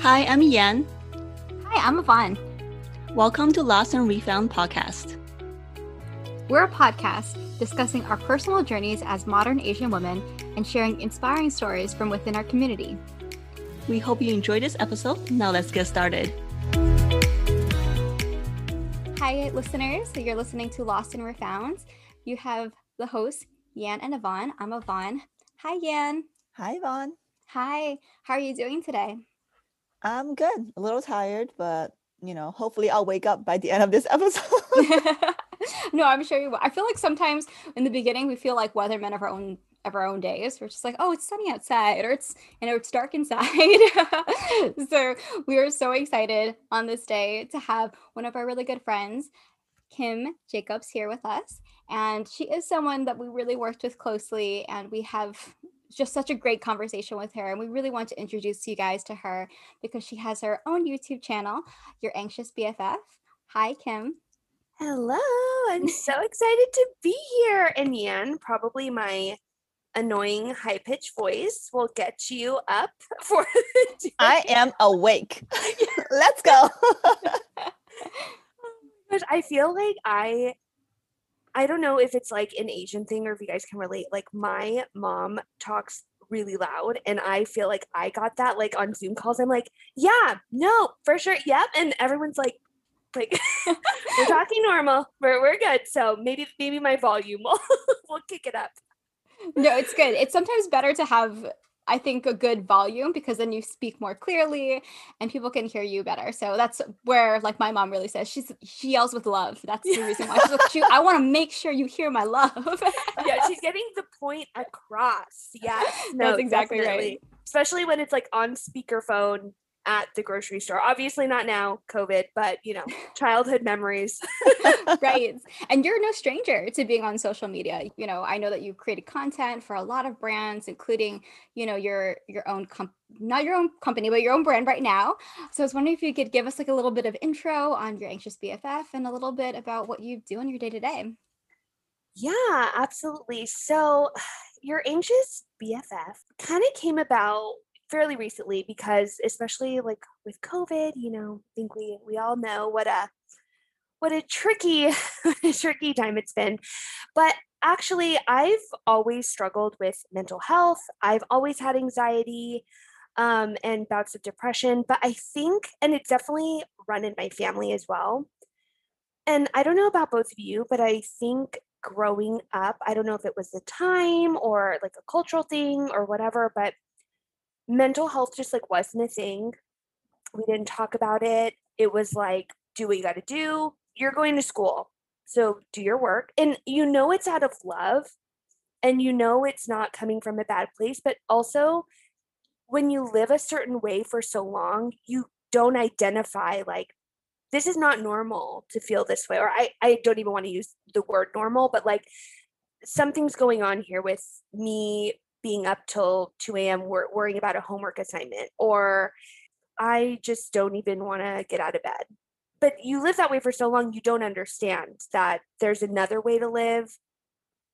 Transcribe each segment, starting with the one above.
Hi, I'm Yan. Hi, I'm Yvonne. Welcome to Lost and Refound podcast. We're a podcast discussing our personal journeys as modern Asian women and sharing inspiring stories from within our community. We hope you enjoyed this episode. Now let's get started. Hi, listeners. So You're listening to Lost and Refound. You have the hosts, Yan and Yvonne. I'm Yvonne. Hi, Yan. Hi, Yvonne. Hi. How are you doing today? I'm good. A little tired, but you know, hopefully I'll wake up by the end of this episode. no, I'm sure you will. I feel like sometimes in the beginning we feel like weathermen of our own of our own days. We're just like, oh, it's sunny outside, or it's you know, it's dark inside. so we are so excited on this day to have one of our really good friends, Kim Jacobs, here with us. And she is someone that we really worked with closely, and we have just such a great conversation with her. And we really want to introduce you guys to her because she has her own YouTube channel, Your Anxious BFF. Hi, Kim. Hello. I'm so excited to be here. And Yan, probably my annoying high pitched voice will get you up for the I am awake. Let's go. Oh but I feel like I I don't know if it's like an Asian thing or if you guys can relate. Like my mom talks really loud and I feel like I got that like on Zoom calls. I'm like, yeah, no, for sure. Yep. And everyone's like, like we're talking normal. We're we're good. So maybe maybe my volume will will kick it up. No, it's good. It's sometimes better to have I think a good volume because then you speak more clearly and people can hear you better. So that's where like my mom really says she's she yells with love. That's the reason why she's like, she, I want to make sure you hear my love. yeah, she's getting the point across. Yeah, no, that's exactly definitely. right. Especially when it's like on speakerphone at the grocery store. Obviously not now, COVID, but you know, childhood memories. right. And you're no stranger to being on social media. You know, I know that you've created content for a lot of brands, including, you know, your your own comp not your own company, but your own brand right now. So I was wondering if you could give us like a little bit of intro on your anxious BFF and a little bit about what you do in your day to day. Yeah, absolutely. So your anxious BFF kind of came about fairly recently because especially like with covid you know i think we we all know what a what a tricky tricky time it's been. But actually i've always struggled with mental health. I've always had anxiety um, and bouts of depression but i think and it's definitely run in my family as well. And i don't know about both of you but i think growing up i don't know if it was the time or like a cultural thing or whatever but mental health just like wasn't a thing. We didn't talk about it. It was like, do what you got to do. You're going to school. So do your work. And you know it's out of love and you know it's not coming from a bad place. But also, when you live a certain way for so long, you don't identify like, this is not normal to feel this way. Or I, I don't even want to use the word normal, but like something's going on here with me being up till 2 a.m. Wor- worrying about a homework assignment, or I just don't even want to get out of bed. But you live that way for so long, you don't understand that there's another way to live.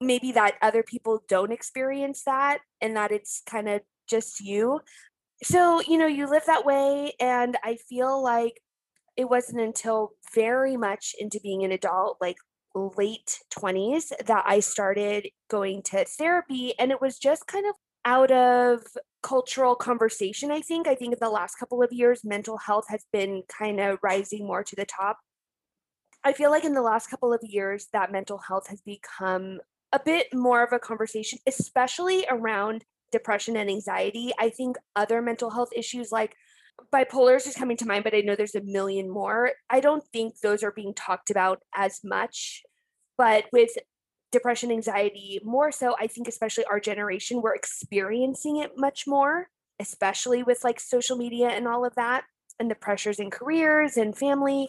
Maybe that other people don't experience that and that it's kind of just you. So, you know, you live that way. And I feel like it wasn't until very much into being an adult, like late 20s that I started going to therapy. And it was just kind of out of cultural conversation, I think. I think in the last couple of years, mental health has been kind of rising more to the top. I feel like in the last couple of years, that mental health has become a bit more of a conversation, especially around depression and anxiety. I think other mental health issues like bipolar is just coming to mind, but I know there's a million more. I don't think those are being talked about as much. But with depression, anxiety, more so, I think, especially our generation, we're experiencing it much more, especially with like social media and all of that, and the pressures in careers and family.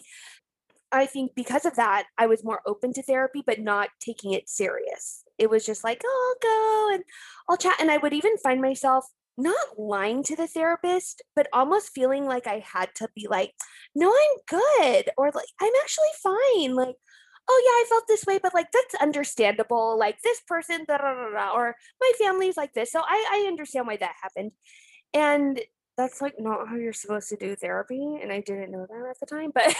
I think because of that, I was more open to therapy, but not taking it serious. It was just like, oh, I'll go and I'll chat. And I would even find myself not lying to the therapist, but almost feeling like I had to be like, no, I'm good, or like, I'm actually fine. Like, oh yeah, I felt this way, but like that's understandable. Like this person, or my family's like this. So I, I understand why that happened. And that's like not how you're supposed to do therapy and i didn't know that at the time but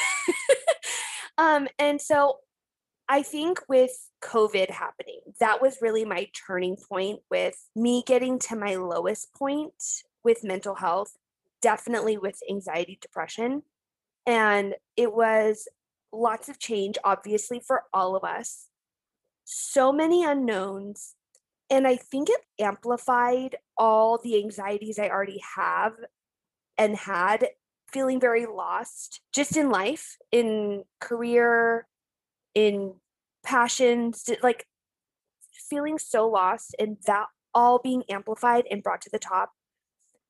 um and so i think with covid happening that was really my turning point with me getting to my lowest point with mental health definitely with anxiety depression and it was lots of change obviously for all of us. So many unknowns and I think it amplified all the anxieties I already have and had, feeling very lost just in life, in career, in passions, like feeling so lost and that all being amplified and brought to the top.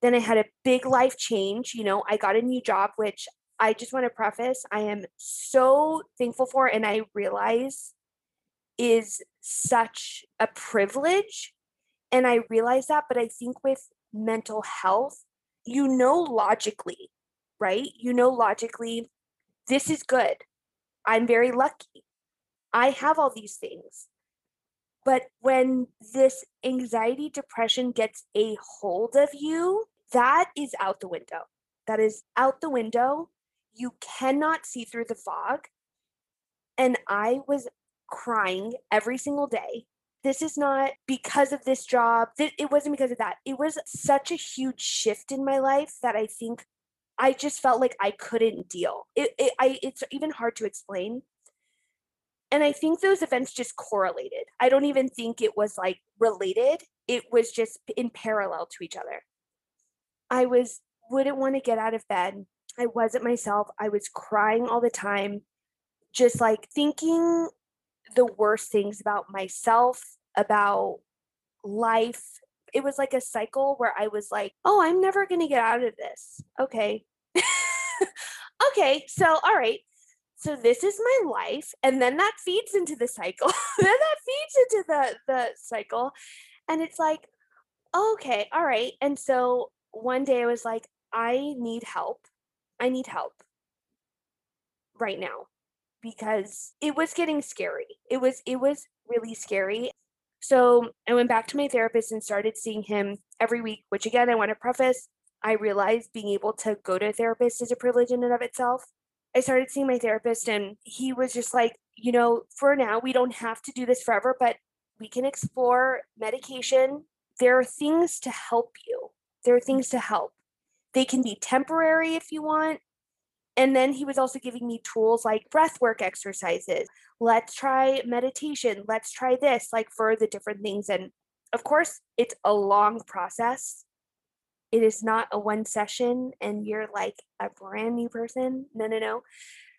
Then I had a big life change. You know, I got a new job, which I just want to preface I am so thankful for. And I realize is such a privilege. And I realize that, but I think with mental health, you know logically, right? You know logically, this is good. I'm very lucky. I have all these things. But when this anxiety, depression gets a hold of you, that is out the window. That is out the window. You cannot see through the fog. And I was crying every single day. This is not because of this job. It wasn't because of that. It was such a huge shift in my life that I think I just felt like I couldn't deal. It, it I it's even hard to explain. And I think those events just correlated. I don't even think it was like related. It was just in parallel to each other. I was wouldn't want to get out of bed. I wasn't myself. I was crying all the time, just like thinking the worst things about myself, about life. It was like a cycle where I was like, oh, I'm never going to get out of this. Okay. okay. So, all right. So this is my life. And then that feeds into the cycle. then that feeds into the, the cycle. And it's like, okay, all right. And so one day I was like, I need help. I need help right now because it was getting scary. It was it was really scary. So I went back to my therapist and started seeing him every week, which again I want to preface, I realized being able to go to a therapist is a privilege in and of itself. I started seeing my therapist and he was just like, you know, for now we don't have to do this forever, but we can explore medication. There are things to help you. There are things to help. They can be temporary if you want, and then he was also giving me tools like breath work exercises. Let's try meditation. Let's try this, like for the different things. And of course, it's a long process. It is not a one session and you're like a brand new person. No, no, no.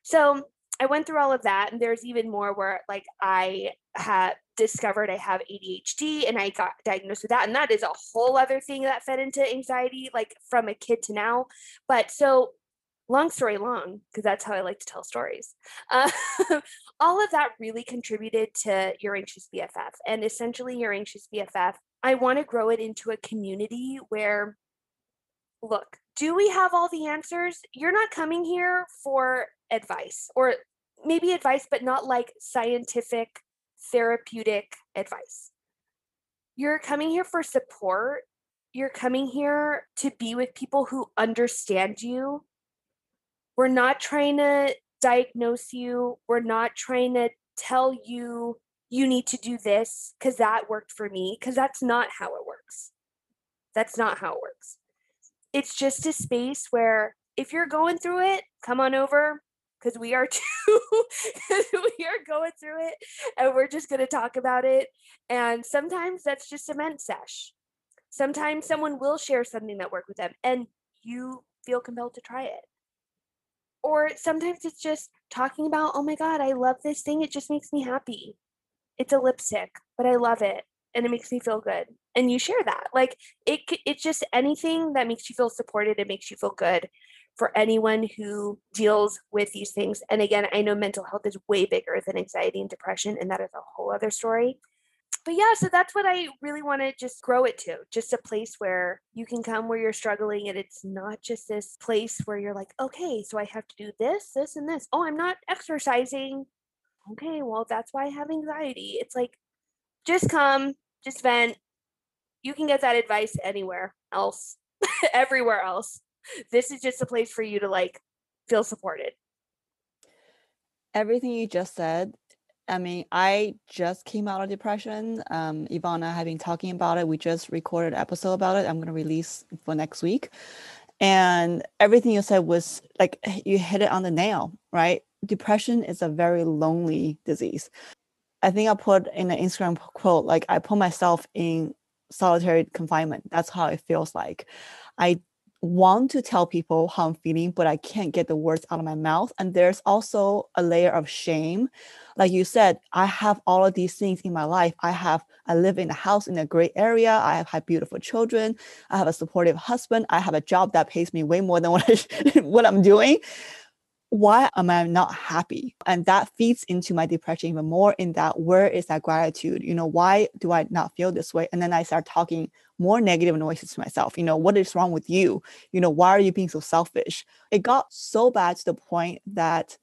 So I went through all of that. And there's even more where like I had discovered I have ADHD and I got diagnosed with that. And that is a whole other thing that fed into anxiety, like from a kid to now. But so long story long, because that's how I like to tell stories. Uh, all of that really contributed to Your Anxious BFF. And essentially, Your Anxious BFF, I want to grow it into a community where, look, do we have all the answers? You're not coming here for advice, or maybe advice, but not like scientific, therapeutic advice. You're coming here for support. You're coming here to be with people who understand you we're not trying to diagnose you. We're not trying to tell you you need to do this because that worked for me, because that's not how it works. That's not how it works. It's just a space where if you're going through it, come on over because we are too. we are going through it and we're just going to talk about it. And sometimes that's just a ment sesh. Sometimes someone will share something that worked with them and you feel compelled to try it or sometimes it's just talking about oh my god i love this thing it just makes me happy it's a lipstick but i love it and it makes me feel good and you share that like it it's just anything that makes you feel supported it makes you feel good for anyone who deals with these things and again i know mental health is way bigger than anxiety and depression and that is a whole other story but yeah, so that's what I really want to just grow it to. Just a place where you can come where you're struggling and it's not just this place where you're like, okay, so I have to do this, this, and this. Oh, I'm not exercising. Okay, well, that's why I have anxiety. It's like, just come, just vent. You can get that advice anywhere else. everywhere else. This is just a place for you to like feel supported. Everything you just said. I mean, I just came out of depression. Um, Ivana have been talking about it. We just recorded an episode about it. I'm gonna release for next week. And everything you said was like you hit it on the nail, right? Depression is a very lonely disease. I think I put in an Instagram quote, like I put myself in solitary confinement. That's how it feels like. I want to tell people how I'm feeling, but I can't get the words out of my mouth. And there's also a layer of shame. Like you said, I have all of these things in my life. I have, I live in a house in a great area. I have had beautiful children. I have a supportive husband. I have a job that pays me way more than what, I, what I'm doing why am I not happy? And that feeds into my depression even more in that where is that gratitude? You know, why do I not feel this way? And then I start talking more negative noises to myself. You know, what is wrong with you? You know, why are you being so selfish? It got so bad to the point that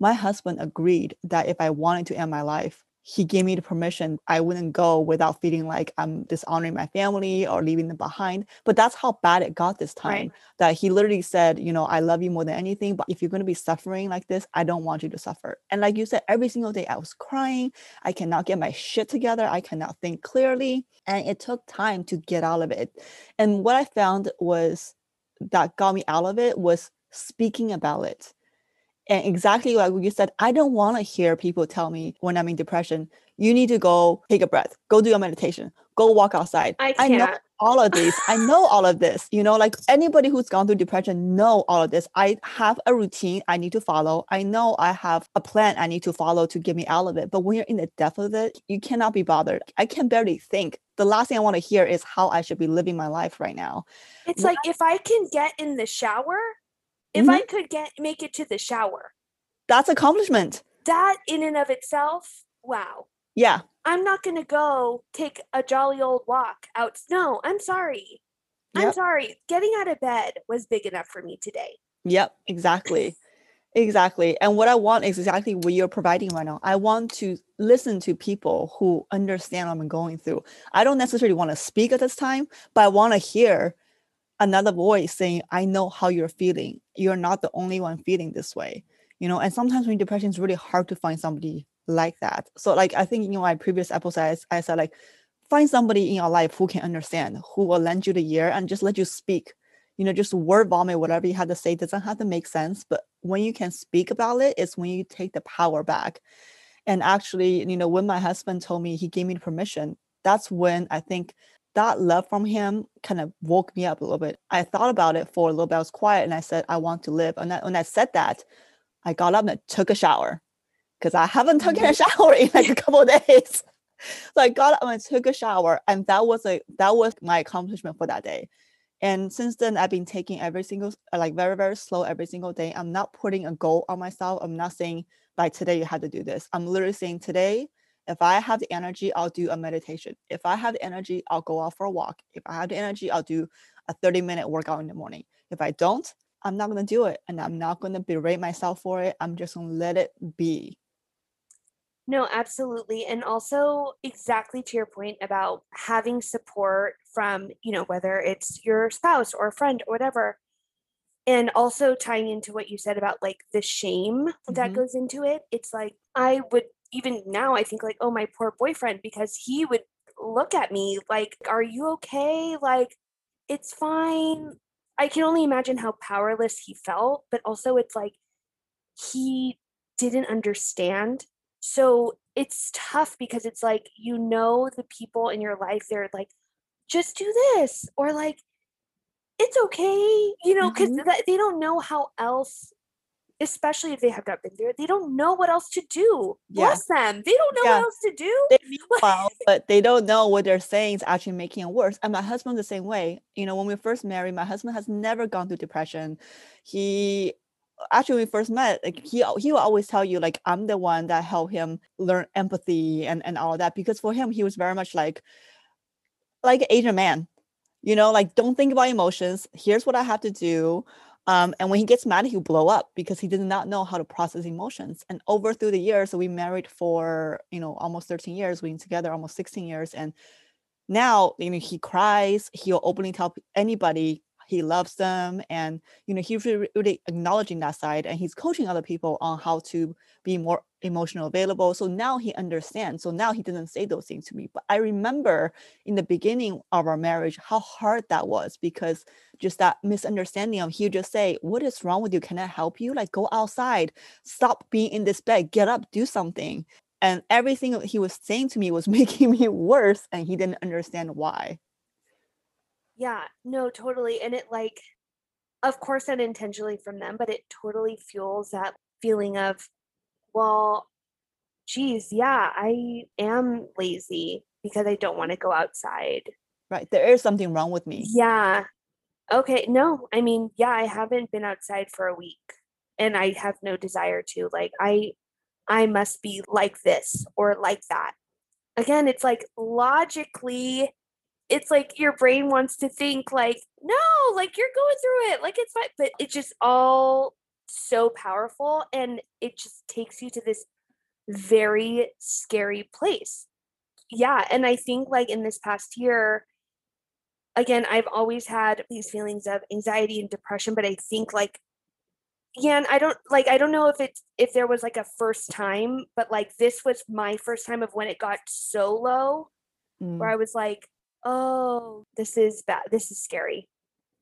my husband agreed that if I wanted to end my life, he gave me the permission i wouldn't go without feeling like i'm dishonoring my family or leaving them behind. But that's how bad it got this time right. that he literally said you know i love you more than anything but if you're going to be suffering like this i don't want you to suffer. And like you said every single day i was crying i cannot get my shit together i cannot think clearly and it took time to get out of it. And what i found was that got me out of it was speaking about it and exactly like you said, I don't want to hear people tell me when I'm in depression, you need to go take a breath, go do a meditation, go walk outside. I. I know all of this. I know all of this. You know, like anybody who's gone through depression know all of this. I have a routine I need to follow. I know I have a plan I need to follow to get me out of it. But when you're in the depth of it, you cannot be bothered. I can barely think. The last thing I want to hear is how I should be living my life right now. It's like if I can get in the shower, if mm-hmm. I could get make it to the shower, that's accomplishment. That in and of itself, wow. Yeah. I'm not gonna go take a jolly old walk out. No, I'm sorry. Yep. I'm sorry. Getting out of bed was big enough for me today. Yep, exactly. Exactly. And what I want is exactly what you're providing right now. I want to listen to people who understand what I'm going through. I don't necessarily want to speak at this time, but I want to hear another voice saying, I know how you're feeling. You're not the only one feeling this way. You know, and sometimes when depression is really hard to find somebody like that. So like I think in my previous episodes, I said like find somebody in your life who can understand, who will lend you the ear and just let you speak. You know, just word vomit, whatever you have to say doesn't have to make sense. But when you can speak about it, it's when you take the power back. And actually, you know, when my husband told me he gave me permission, that's when I think that love from him kind of woke me up a little bit. I thought about it for a little bit. I was quiet and I said, I want to live. And when I said that, I got up and I took a shower because I haven't taken a mm-hmm. shower in like a couple of days. so I got up and I took a shower, and that was a that was my accomplishment for that day. And since then, I've been taking every single like very very slow every single day. I'm not putting a goal on myself. I'm not saying by today you have to do this. I'm literally saying today if I have the energy, I'll do a meditation. If I have the energy, I'll go out for a walk. If I have the energy, I'll do a 30 minute workout in the morning. If I don't, I'm not going to do it and I'm not going to berate myself for it. I'm just going to let it be. No, absolutely. And also, exactly to your point about having support from, you know, whether it's your spouse or a friend or whatever. And also tying into what you said about like the shame mm-hmm. that goes into it. It's like, I would even now I think like, oh, my poor boyfriend, because he would look at me like, are you okay? Like, it's fine. I can only imagine how powerless he felt, but also it's like he didn't understand. So it's tough because it's like, you know, the people in your life, they're like, just do this, or like, it's okay, you know, because mm-hmm. they don't know how else especially if they have not been there, they don't know what else to do. Yeah. Bless them. They don't know yeah. what else to do. They mean well, but they don't know what they're saying is actually making it worse. And my husband's the same way. You know, when we first married, my husband has never gone through depression. He actually when we first met, like he he will always tell you like I'm the one that helped him learn empathy and and all that because for him he was very much like like an Asian man, you know, like don't think about emotions. Here's what I have to do. Um, and when he gets mad, he'll blow up because he did not know how to process emotions. And over through the years, we married for you know almost 13 years, we've been together almost 16 years, and now you know he cries. He'll openly tell anybody he loves them and you know he's really, really acknowledging that side and he's coaching other people on how to be more emotional available so now he understands so now he doesn't say those things to me but i remember in the beginning of our marriage how hard that was because just that misunderstanding of he just say what is wrong with you? Can i help you? Like go outside. Stop being in this bed. Get up. Do something. And everything he was saying to me was making me worse and he didn't understand why Yeah, no, totally. And it like, of course, unintentionally from them, but it totally fuels that feeling of, well, geez, yeah, I am lazy because I don't want to go outside. right there is something wrong with me Yeah. Okay. No, I mean, yeah, I haven't been outside for a week and I have no desire to. Like, I, I must be like this or like that. Again, it's like logically, it's like your brain wants to think like, no, like you're going through it, like it's fine. But it's just all so powerful and it just takes you to this very scary place. Yeah. And I think like in this past year, again, I've always had these feelings of anxiety and depression, but I think like yeah, and I don't like I don't know if it's if there was like a first time, but like this was my first time of when it got so low where Mm, I was like, oh, this is bad. This is scary.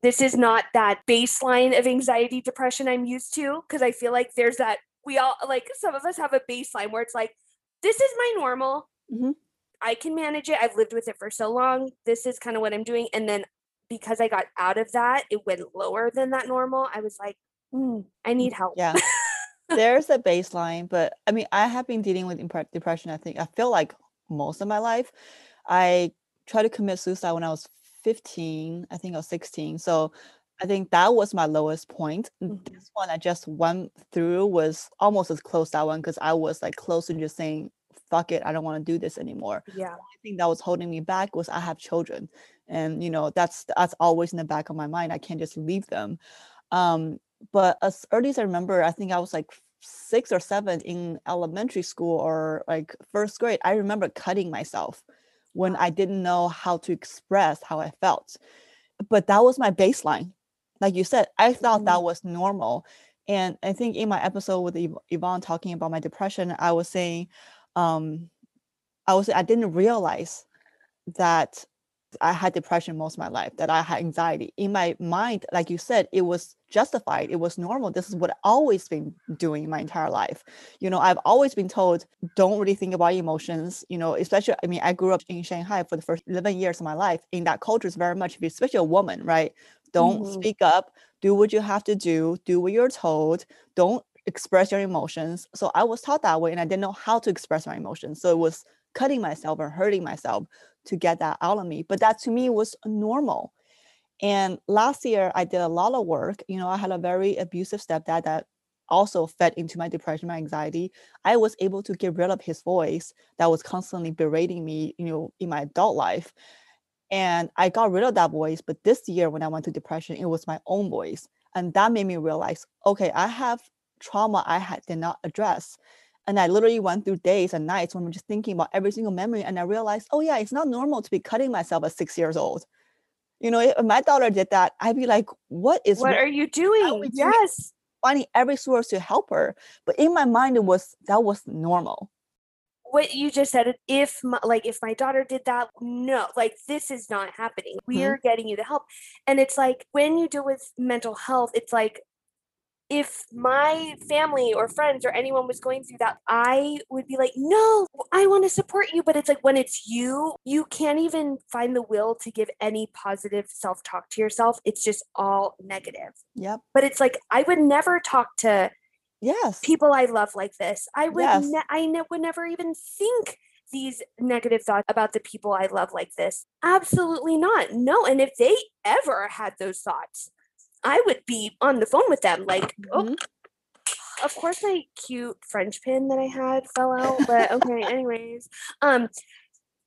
This is not that baseline of anxiety depression I'm used to because I feel like there's that we all like some of us have a baseline where it's like this is my normal. Mhm. I can manage it. I've lived with it for so long. This is kind of what I'm doing and then because I got out of that, it went lower than that normal. I was like, "Mm, I need help. yeah there's a baseline but i mean i have been dealing with impre- depression i think i feel like most of my life i tried to commit suicide when i was 15 i think i was 16 so i think that was my lowest point Mhm. this one i just went through was almost as close that one because i was like close to just saying fuck it i don't want to do this anymore Yeah. only thing that was holding me back was I have children, and you know that's that's always in the back of my mind. I can't just leave them. Um, but as early as I remember, I think I was like six or seven in elementary school or like first grade. I remember cutting myself when I didn't know how to express how I felt. But that was my baseline. Like you said, I thought that was normal. And I think in my episode with Yv- Yvonne talking about my depression, I was saying, um, I was I didn't realize that I had depression most of my life, that I had anxiety. In my mind, like you said, it was justified. It was normal. This is what I've always been doing my entire life. You know, I've always been told, don't really think about emotions, you know, especially, I mean, I grew up in Shanghai for the first 11 years of my life. In that culture, is very much, especially a woman, right? Don't Mhm. speak up, do what you have to do, do what you're told, don't express your emotions. So I was taught that way and I didn't know how to express my emotions. So it was cutting myself or hurting myself to get that out of me. But that to me was normal. And last year I did a lot of work. You know, I had a very abusive stepdad that also fed into my depression, my anxiety. I was able to get rid of his voice that was constantly berating me, you know, in my adult life. And I got rid of that voice. But this year, when I went to depression, it was my own voice. And that made me realize okay, I have trauma I had did not address. And I literally went through days and nights when I'm just thinking about every single memory. And I realized, oh, yeah, it's not normal to be cutting myself at six years old. You know, if my daughter did that, I'd be like, what is What wrong are you doing? Yes. finding every source to help her. But in my mind, it was that was normal. what you just said if my, like if my daughter did that no like this is not happening we're mm-hmm. getting you the help and it's like when you deal with mental health it's like if my family or friends or anyone was going through that i would be like no i want to support you but it's like when it's you you can't even find the will to give any positive self-talk to yourself it's just all negative Yep. but it's like i would never talk to Yes. people I love like this. I would Yes. ne- I ne- would never even think these negative thoughts about the people I love like this. Absolutely not. No, and if they ever had those thoughts, I would be on the phone with them like, "Oh, Mhm. of course my cute French pin that I had fell out, but okay, anyways. Um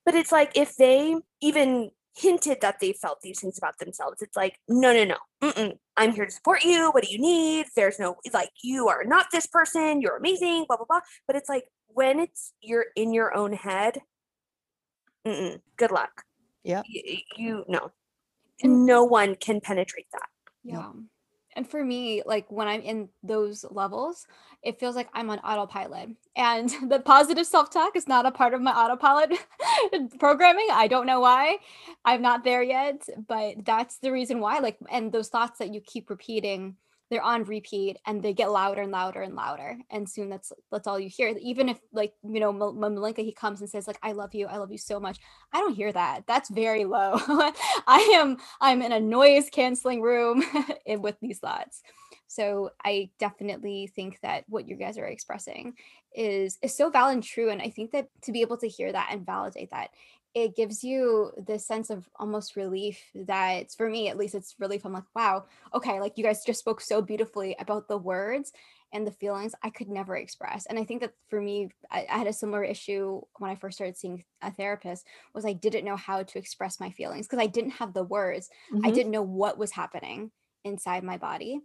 but it's like if they even hinted that they felt these things about themselves, it's like, no, no, no. Mm-mm. I'm here to support you. What do you need? There's no, like, you are not this person. You're amazing, blah, blah, blah. But it's like, when it's you're in your own head, mm-mm, good luck. Yeah. You, no. And- No one can penetrate that. Yeah. And for me, like when I'm in those levels, it feels like I'm on autopilot. And the positive self talk is not a part of my autopilot programming. I don't know why. I'm not there yet, but that's the reason why. Like, and those thoughts that you keep repeating they're on repeat and they get louder and louder and louder and soon that's that's all you hear. Even if like you know M- malinka he comes and says like i love you i love you so much. I don't hear that. That's very low. I am i'm in a noise canceling room with these thoughts. So i definitely think that what you guys are expressing is is so valid and true and i think that to be able to hear that and validate that it gives you this sense of almost relief that for me at least it's relief. I'm like wow okay like you guys just spoke so beautifully about the words and the feelings i could never express. And i think that for me I, I, had a similar issue when i first started seeing a therapist was i didn't know how to express my feelings because i didn't have the words. Mm-hmm. i didn't know what was happening inside my body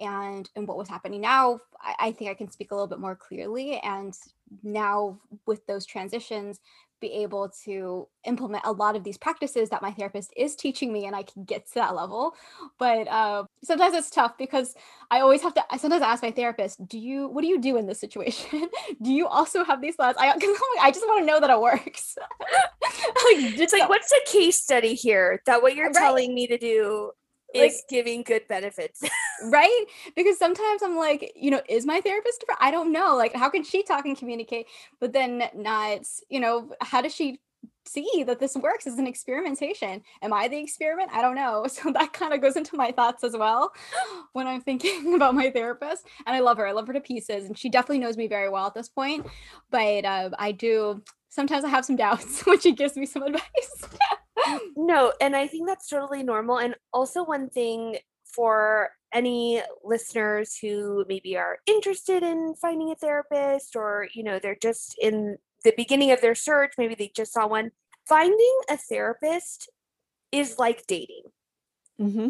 and and what was happening now I, I think i can speak a little bit more clearly and now with those transitions be able to implement a lot of these practices that my therapist is teaching me and I can get to that level. But uh, sometimes it's tough because I always have to, I sometimes ask my therapist, do you, what do you do in this situation? do you also have these thoughts? I, I just want to know that it works. like, it's like, what's a case study here that what you're right. telling me to do like, is giving good benefits. right? Because sometimes I'm like, you know, is my therapist? I don't know. Like, how can she talk and communicate? But then not, you know, how does she see that this works as an experimentation? Am I the experiment? I don't know. So that kind of goes into my thoughts as well when I'm thinking about my therapist. And I love her. I love her to pieces. And she definitely knows me very well at this point. But uh, I do sometimes I have some doubts when she gives me some advice no, and I think that's totally normal. And also, one thing for any listeners who maybe are interested in finding a therapist or, you know, they're just in the beginning of their search, maybe they just saw one, finding a therapist is like dating. Mm-hmm.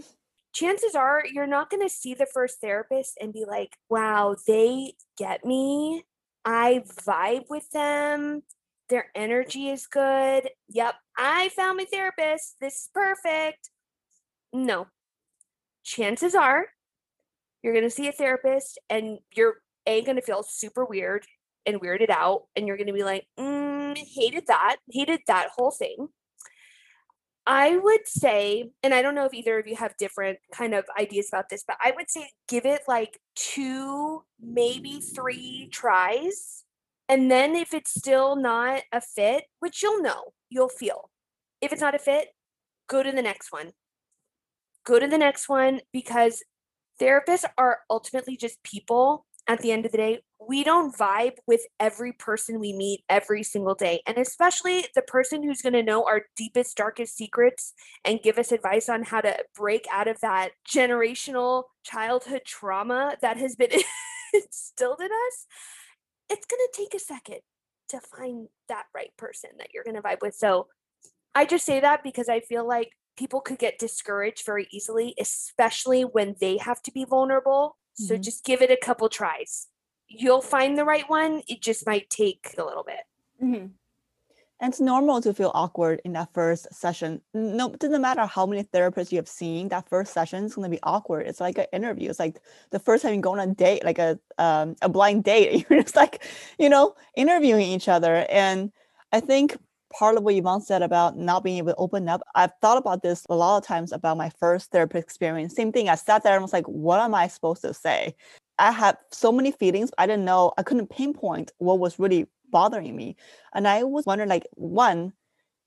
Chances are you're not going to see the first therapist and be like, wow, they get me. I vibe with them. Their energy is good. Yep, I found my therapist. This is perfect. No. Chances are you're going to see a therapist and you're A, going to feel super weird and weirded out. And you're going to be like, mm, hated that, hated that whole thing. I would say, and I don't know if either of you have different kind of ideas about this, but I would say give it like two, maybe three tries and then if it's still not a fit, which you'll know, you'll feel. If it's not a fit, go to the next one. Go to the next one because therapists are ultimately just people at the end of the day. We don't vibe with every person we meet every single day. And especially the person who's going to know our deepest, darkest secrets and give us advice on how to break out of that generational childhood trauma that has been instilled in us it's going to take a second to find that right person that you're going to vibe with. So I just say that because I feel like people could get discouraged very easily, especially when they have to be vulnerable. Mm-hmm. So just give it a couple tries. You'll find the right one. It just might take a little bit. Mm-hmm. And it's normal to feel awkward in that first session. No, it doesn't matter how many therapists you have seen. That first session is going to be awkward. It's like an interview. It's like the first time you go on a date, like a um, a blind date. You're just like, you know, interviewing each other. And I think part of what Yvonne said about not being able to open up, I've thought about this a lot of times about my first therapy experience. Same thing. I sat there and was like, what am I supposed to say? I had so many feelings. I didn't know. I couldn't pinpoint what was really bothering me. And I was wondering, like, one,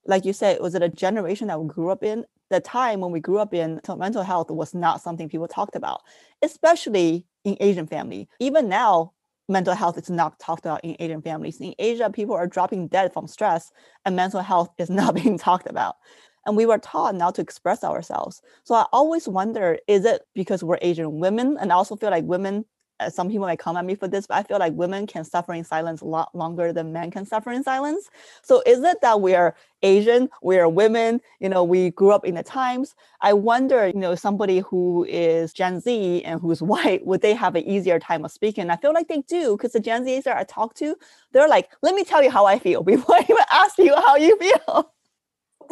like you said, was it a generation that we grew up in? The time when we grew up in, mental health was not something people talked about, especially in Asian family. Even now, mental health is not talked about in Asian families. In Asia, people are dropping dead from stress, and mental health is not being talked about. And we were taught not to express ourselves. So I always wonder is it because we're Asian women? And I also feel like women Uh, some people might come at me for this, but I feel like women can suffer in silence a lot longer than men can suffer in silence. So is it that we're Asian, we're women, you know, we grew up in the times? I wonder, you know, somebody who is Gen Z and who's white, would they have an easier time of speaking? I feel like they do because the Gen Zs that I talk to, they're like, let me tell you how I feel before I even ask you how you feel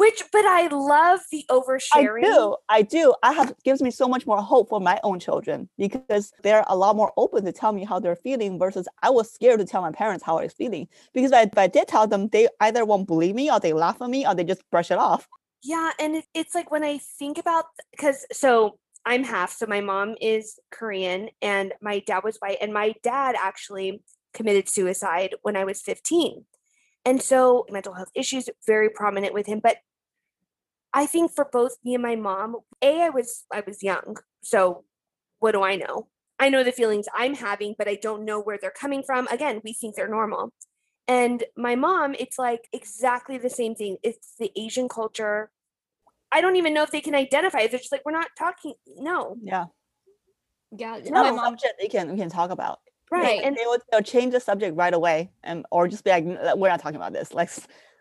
which but I love the oversharing. I do. I do. I have gives me so much more hope for my own children because they're a lot more open to tell me how they're feeling versus I was scared to tell my parents how I was feeling because if I did tell them, they either won't believe me or they laugh at me or they just brush it off. Yeah, and it, it's like when I think about because so I'm half, so my mom is Korean and my dad was white, and my dad actually committed suicide when I was 15. And so mental health issues very prominent with him. But I think for both me and my mom, A, I was I was young. So what do I know? I know the feelings I'm having, but I don't know where they're coming from. Again, we think they're normal. And my mom, it's like exactly the same thing. It's the Asian culture. I don't even know if they can identify. They're just like, we're not talking. No. Yeah. Yeah. It's my not a mom subject they can we can talk about. Right. Right. And They will they'll change the subject right away and or just be like, we're not talking about this. Like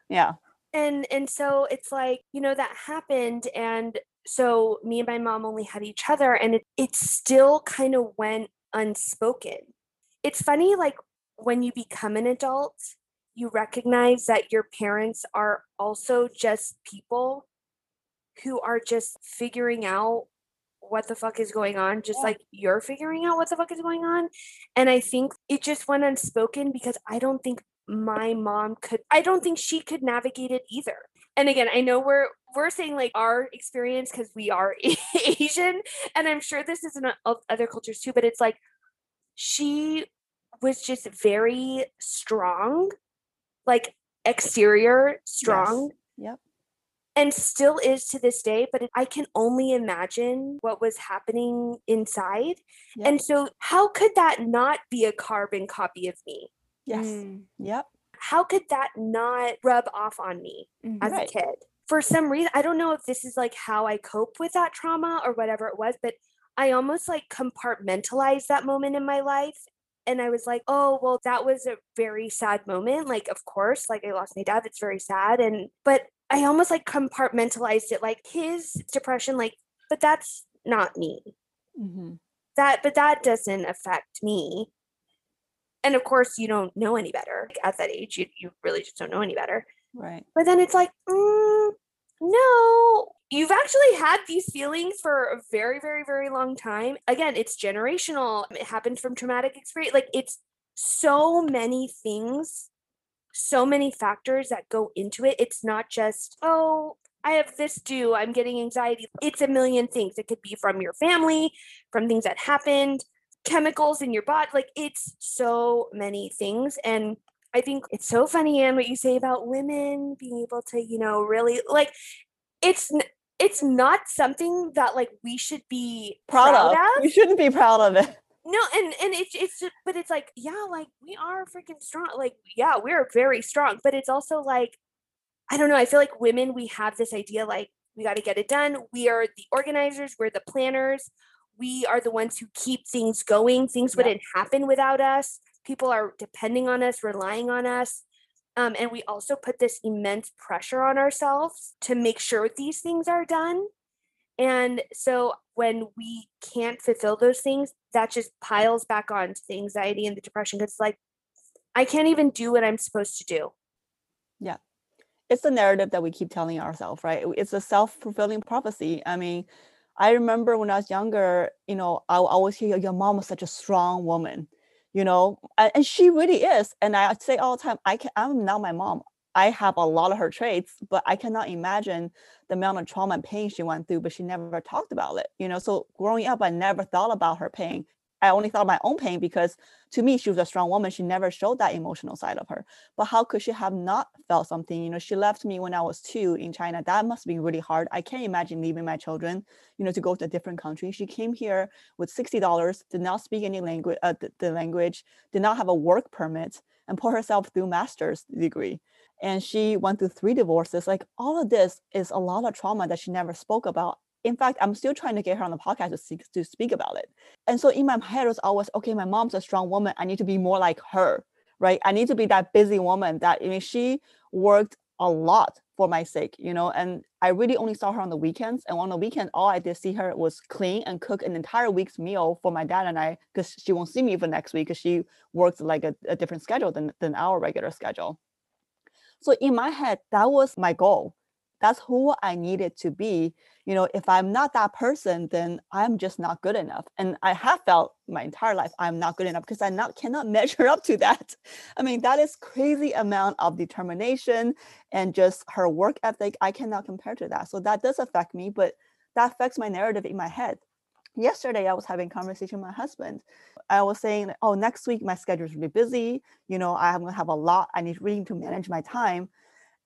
yeah. And and so it's like you know that happened and so me and my mom only had each other and it, it still kind of went unspoken it's funny like when you become an adult you recognize that your parents are also just people who are just figuring out what the fuck is going on just Yeah. like you're figuring out what the fuck is going on and i think it just went unspoken because i don't think my mom could i don't think she could navigate it either. And again i know we're we're saying like our experience because we are asian and i'm sure this is in other cultures too but it's like she was just very strong like exterior strong. Yep. and still is to this day but i can only imagine what was happening inside. Yep. and so how could that not be a carbon copy of me Yes. Mm, Yep. how could that not rub off on me mhm. as Right. a kid for some reason i don't know if this is like how i cope with that trauma or whatever it was but i almost like compartmentalized that moment in my life and i was like oh well that was a very sad moment like of course like i lost my dad it's very sad and but i almost like compartmentalized it like his depression like but that's not me hmm that but that doesn't affect me and of course you don't know any better Like, at that age you, you really just don't know any better Right. but then it's like, mm, no, you've actually had these feelings for a very, very, very long time. Again, it's generational. It happened from traumatic experience. Like it's so many things, so many factors that go into it. It's not just, oh, I have this due, I'm getting anxiety. It's a million things. It could be from your family, from things that happened, chemicals in your body. Like it's so many things. And I think it's so funny, Yan, what you say about women being able to, you know, really like it's it's not something that like we should be Proud, proud, of. of. You shouldn't be proud of it. No, and and it's it's just, but it's like yeah, like we are freaking strong. Like yeah, we're very strong, but it's also like I don't know. I feel like women we have this idea like we got to get it done. We are the organizers. We're the planners. We are the ones who keep things going. Things Yep. wouldn't happen without us. People are depending on us, relying on us. Um, and we also put this immense pressure on ourselves to make sure these things are done. And so when we can't fulfill those things, that just piles back on to the anxiety and the depression. Because like, I can't even do what I'm supposed to do. Yeah. It's the narrative that we keep telling ourselves, right? It's a self-fulfilling prophecy. I mean, I remember when I was younger, you know, I always hear your mom was such a strong woman, you know, and, she really is. And I say all the time, I can I'm not my mom. I have a lot of her traits, but I cannot imagine the amount of trauma and pain she went through, but she never talked about it. You know, so growing up, I never thought about her pain. I only thought of my own pain because to me, she was a strong woman. She never showed that emotional side of her. But how could she have not felt something? You know, she left me when I was two in China. That must be really hard. I can't imagine leaving my children, you know, to go to a different country. She came here with $60, did not speak any language, uh, the, the language, did not have a work permit, and put herself through master's degree. And she went through three divorces. Like all of this is a lot of trauma that she never spoke about. In fact, I'm still trying to get her on the podcast to speak, to speak about it. And so in my head, was always, okay, my mom's a strong woman. I need to be more like her right? I need to be that busy woman that I mean she worked a lot for my sake, you know, and I really only saw her on the weekends. And on the weekend, all I did see her was clean and cook an entire week's meal for my dad and I, because she won't see me for next week because she works like a, a different schedule than, than our regular schedule. So in my head, that was my goal that's who I needed to be. You know, if I'm not that person, then I'm just not good enough. And I have felt my entire life I'm not good enough because I not cannot measure up to that. I mean, that is crazy amount of determination and just her work ethic. I cannot compare to that. So that does affect me, but that affects my narrative in my head. Yesterday, I was having conversation with my husband. I was saying, oh, next week my schedule is really busy. You know, I'm gonna have a lot. I need really to manage my time.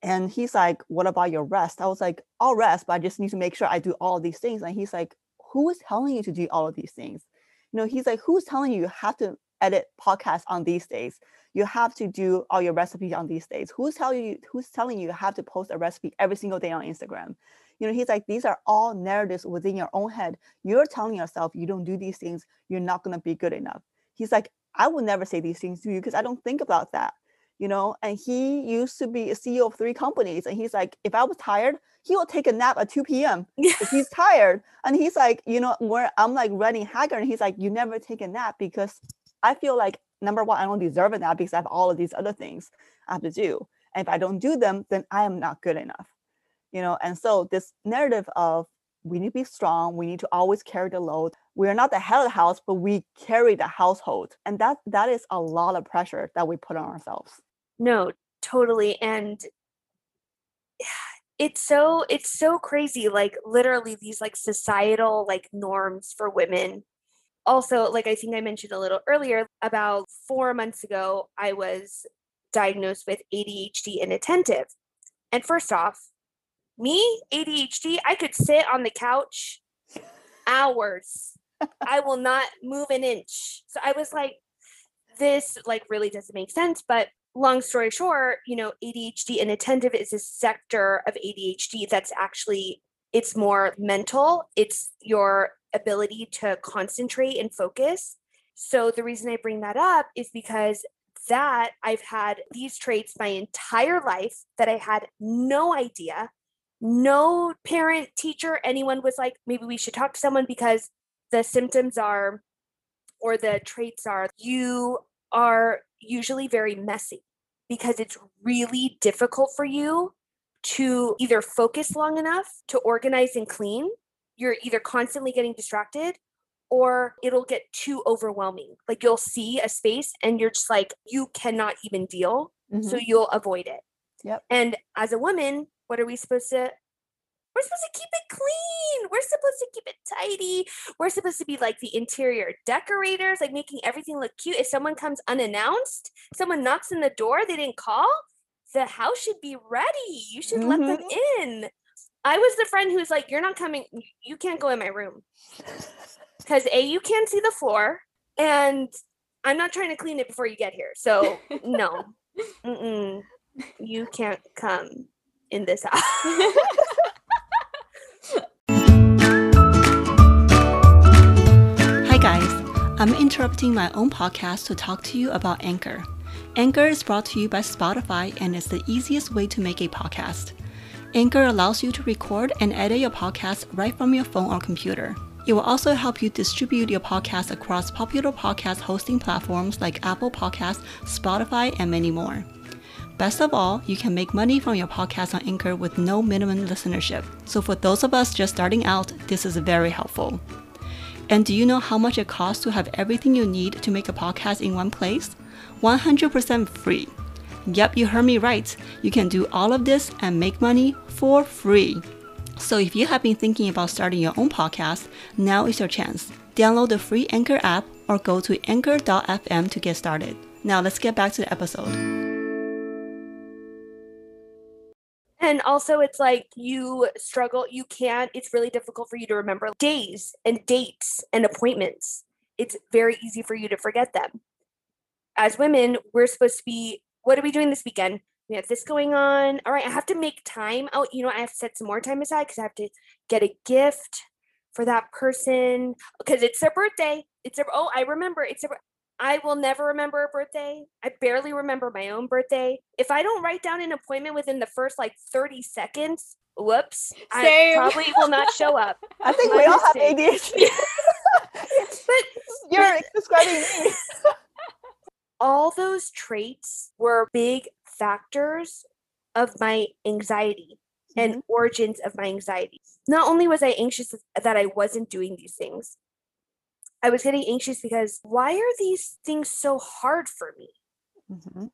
And he's like, What about your rest? I was like, I'll rest, but I just need to make sure I do all these things. And he's like, Who is telling you to do all of these things? You know, he's like, Who's telling you you have to edit podcasts on these days? You have to do all your recipes on these days. Who's telling you who's telling you you have to post a recipe every single day on Instagram? You know, he's like, these are all narratives within your own head. You're telling yourself you don't do these things, you're not gonna be good enough. He's like, I would never say these things to you because I don't think about that you know and he used to be a ceo of three companies and he's like if i was tired he will take a nap at 2 p.m if he's tired. And he's like you know where i'm like running haggard and he's like you never take a nap because i feel like number one i don't deserve a nap because i have all of these other things i have to do. And if i don't do them then i am not good enough. You know and so this narrative of we need to be strong. We need to always carry the load. We are not the head of the house but we carry the household. And that that is a lot of pressure that we put on ourselves no totally and it's so it's so crazy like literally these like societal like norms for women. Also like i think i mentioned a little earlier about four months ago i was diagnosed with adhd inattentive and first off me adhd i could sit on the couch hours. I will not move an inch. So i was like this like really doesn't make sense but long story short, you know, ADHD inattentive is a sector of ADHD that's actually it's more mental. It's your ability to concentrate and focus. So the reason I bring that up is because that I've had these traits my entire life that I had no idea. No parent, teacher, anyone was like, maybe we should talk to someone because the symptoms are or the traits are you are usually very messy because it's really difficult for you to either focus long enough to organize and clean. You're either constantly getting distracted or it'll get too overwhelming. Like you'll see a space and you're just like, you cannot even deal. Mm-hmm. So you'll avoid it. Yep. And as a woman, what are we supposed to we're supposed to keep it clean. We're supposed to keep it tidy. We're supposed to be like the interior decorators, like making everything look cute. If someone comes unannounced, someone knocks on the door, they didn't call, the house should be ready. You should mm-hmm. let them mm-hmm. in. I was the friend who's like, You're not coming, you can't go in my room. Because A, you can't see the floor, and I'm not trying to clean it before you get here. So, no, Mm-mm. you can't come in this house. I'm interrupting my own podcast to talk to you about Anchor. Anchor is brought to you by Spotify and is the easiest way to make a podcast. Anchor allows you to record and edit your podcast right from your phone or computer. It will also help you distribute your podcast across popular podcast hosting platforms like Apple Podcasts, Spotify, and many more. Best of all, you can make money from your podcast on Anchor with no minimum listenership. So for those of us just starting out, this is very helpful. And do you know how much it costs to have everything you need to make a podcast in one place? 100% free. Yep, you heard me right. You can do all of this and make money for free. So if you have been thinking about starting your own podcast, now is your chance. Download the free Anchor app or go to anchor.fm to get started. Now let's get back to the episode. And also, it's like you struggle, you can't, it's really difficult for you to remember days and dates and appointments. It's very easy for you to forget them. As women, we're supposed to be, what are we doing this weekend? We have this going on. All right, I have to make time out. You know, I have to set some more time aside because I have to get a gift for that person because it's their birthday. It's their, oh, I remember it's their, I will never remember a birthday. I barely remember my own birthday. If I don't write down an appointment within the first like 30 seconds, whoops, Same. I probably will not show up. I think we all have ADHD. but you're describing me. all those traits were big factors of my anxiety and mm-hmm. origins of my anxiety. Not only was I anxious that I wasn't doing these things, I was getting anxious because why are these things so hard for me? hmm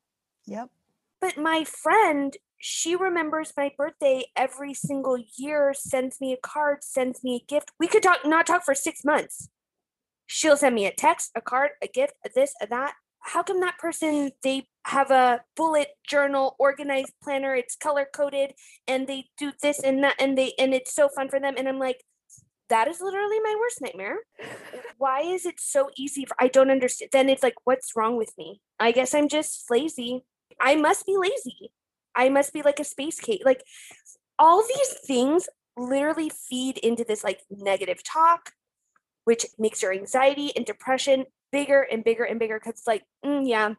Yep. But my friend, she remembers my birthday every single year, sends me a card, sends me a gift. We could talk not talk for six months. She'll send me a text, a card, a gift, a this, a that. How come that person they have a bullet journal, organized planner, it's color coded, and they do this and that, and they and it's so fun for them. And I'm like, that is literally my worst nightmare. Why is it so easy for I don't understand. Then it's like, what's wrong with me? I guess I'm just lazy. I must be lazy. I must be like a space cake. Like all these things literally feed into this like negative talk, which makes your anxiety and depression bigger and bigger and bigger. Cause it's like, mm, yeah,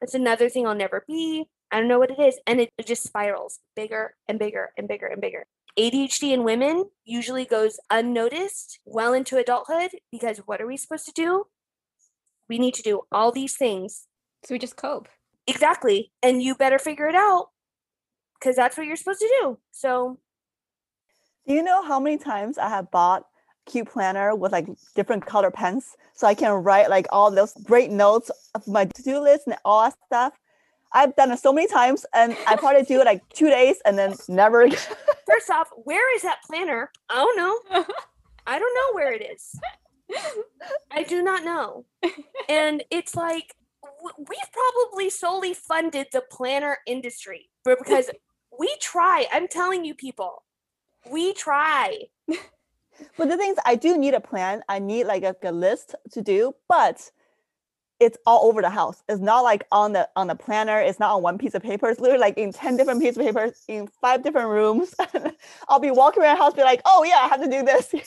that's another thing I'll never be. I don't know what it is. And it, it just spirals bigger and bigger and bigger and bigger. ADHD in women usually goes unnoticed well into adulthood because what are we supposed to do? We need to do all these things. So we just cope. Exactly. And you better figure it out because that's what you're supposed to do. So, Do you know how many times I have bought cute planner with like different color pens so I can write like all those great notes of my to-do list and all that stuff? I've done it so many times and I probably do it like two days and then never again. first off, where is that planner? Oh, I don't know. I don't know where it is. I do not know. And it's like we've probably solely funded the planner industry because we try. I'm telling you, people, we try. But the things I do need a plan. I need like a, a list to do, but it's all over the house. It's not like on the on the planner. It's not on one piece of paper. It's literally like in ten different pieces of paper in five different rooms. I'll be walking around the house, be like, "Oh yeah, I have to do this."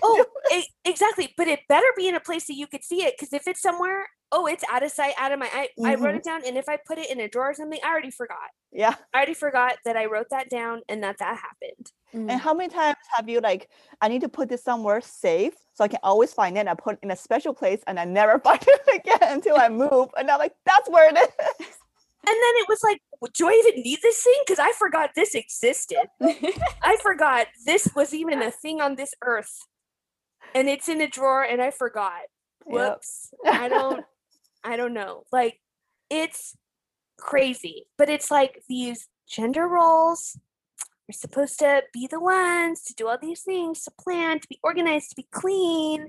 Oh, do. e- exactly. But it better be in a place that you could see it. Because if it's somewhere, oh, it's out of sight, out of my. I, I wrote it down, and if I put it in a drawer or something, I already forgot. yeah. I already forgot that I wrote that down and that that happened. Mm. And how many times have you like, I need to put this somewhere safe so I can always find it. And I put it in a special place and I never find it again until I move. And I'm like, that's where it is. And then it was like, do I even need this thing? Because I forgot this existed. I forgot this was even a thing on this earth. And it's in a drawer and I forgot. Yep. Whoops. I don't I don't know. Like it's crazy. But it's like these gender roles are supposed to be the ones to do all these things, to plan, to be organized, to be clean.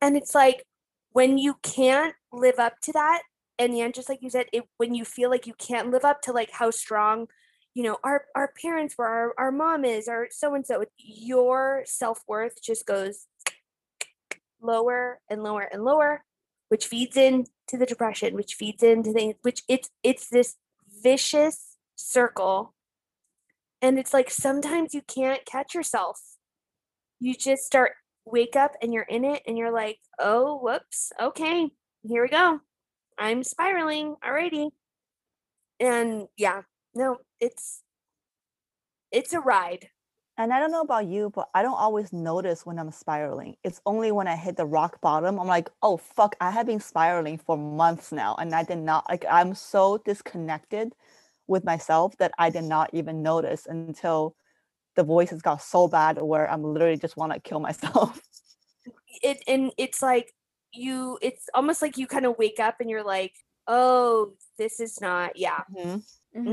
And it's like when you can't live up to that, and yeah, just like you said, it when you feel like you can't live up to like how strong, you know, our our parents were, our, our mom is, or so and so, your self-worth just goes lower and lower and lower, which feeds into the depression, which feeds into the which it's it's this vicious circle. And it's like sometimes you can't catch yourself. You just start wake up and you're in it and you're like, oh whoops, okay, here we go. I'm spiraling already. And yeah, no, it's it's a ride. And I don't know about you, but I don't always notice when I'm spiraling. It's only when I hit the rock bottom, I'm like, oh fuck, I have been spiraling for months now. And I did not like I'm so disconnected with myself that I did not even notice until the voices got so bad where I'm literally just want to kill myself. It and it's like you it's almost like you kind of wake up and you're like, oh, this is not yeah. Mhm. Mhm.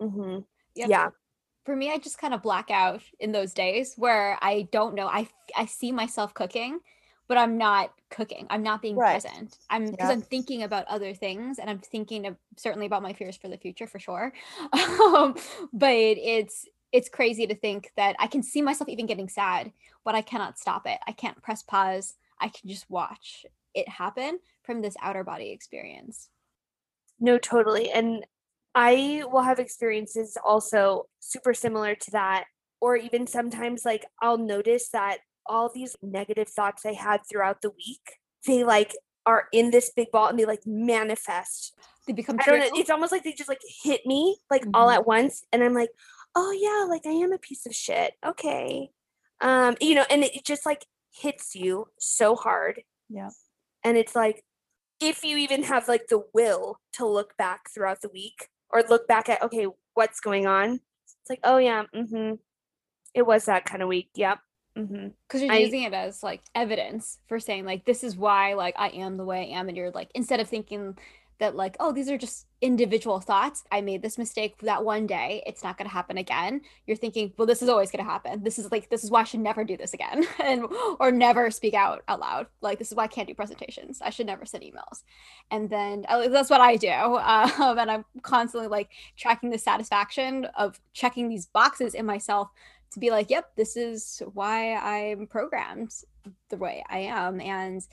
Mm-hmm. Mm-hmm. Yeah. Yeah. For me, I just kind of black out in those days where I don't know. I I see myself cooking, but I'm not cooking. I'm not being Right. present. I'm because Yeah. I'm thinking about other things, and I'm thinking of certainly about my fears for the future for sure. um, but it's it's crazy to think that I can see myself even getting sad, but I cannot stop it. I can't press pause. I can just watch it happen from this outer body experience. No, totally. And I will have experiences also super similar to that. Or even sometimes, like, I'll notice that all these negative thoughts I had throughout the week, they like are in this big ball and they like manifest. They become I don't know. It's almost like they just like hit me like all Mhm. at once. And I'm like, oh, yeah, like I am a piece of shit. Okay. Um, you know, and it just like hits you so hard. Yeah. And it's like, if you even have like the will to look back throughout the week or look back at, okay, what's going on, It's like, oh yeah, mm-hmm. It was that kind of week. Yep. Mm-hmm. because you're I- using it as like evidence for saying like this is why like i am the way i am and you're like instead of thinking that like oh these are just individual thoughts. I made this mistake that one day it's not going to happen again. You're thinking well this is always going to happen. This is like this is why i should never do this again and or never speak out out loud. Like this is why i can't do presentations. I should never send emails. And then uh, that's what i do um, and i'm constantly like tracking the satisfaction of checking these boxes in myself to be like, yep, this is why I'm programmed the way I am. And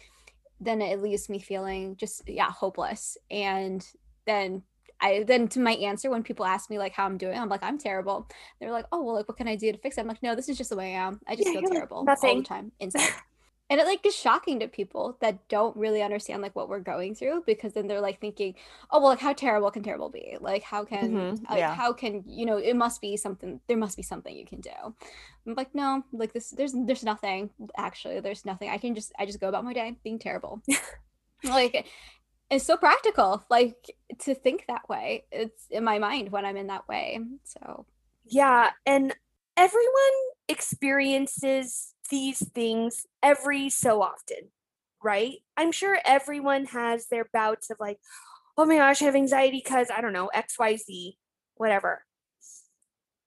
then it leaves me feeling just, yeah, hopeless. And then I then to my answer when people ask me like how I'm doing, I'm like, I'm terrible. They're like, oh well, like what can I do to fix it? I'm like, no, this is just the way I am. I just Yeah, feel you're like, terrible all the time inside. And it like is shocking to people that don't really understand like what we're going through because then they're like thinking, oh well, like how terrible can terrible be? Like how can Mhm, like yeah. how can you know it must be something there must be something you can do. I'm like, no, like this there's there's nothing actually. There's nothing. I can just I just go about my day being terrible. like it's so practical like to think that way it's in my mind when i'm in that way so Yeah, and everyone experiences these things every so often, right? I'm sure everyone has their bouts of like, oh my gosh, I have anxiety because I don't know, XYZ, whatever.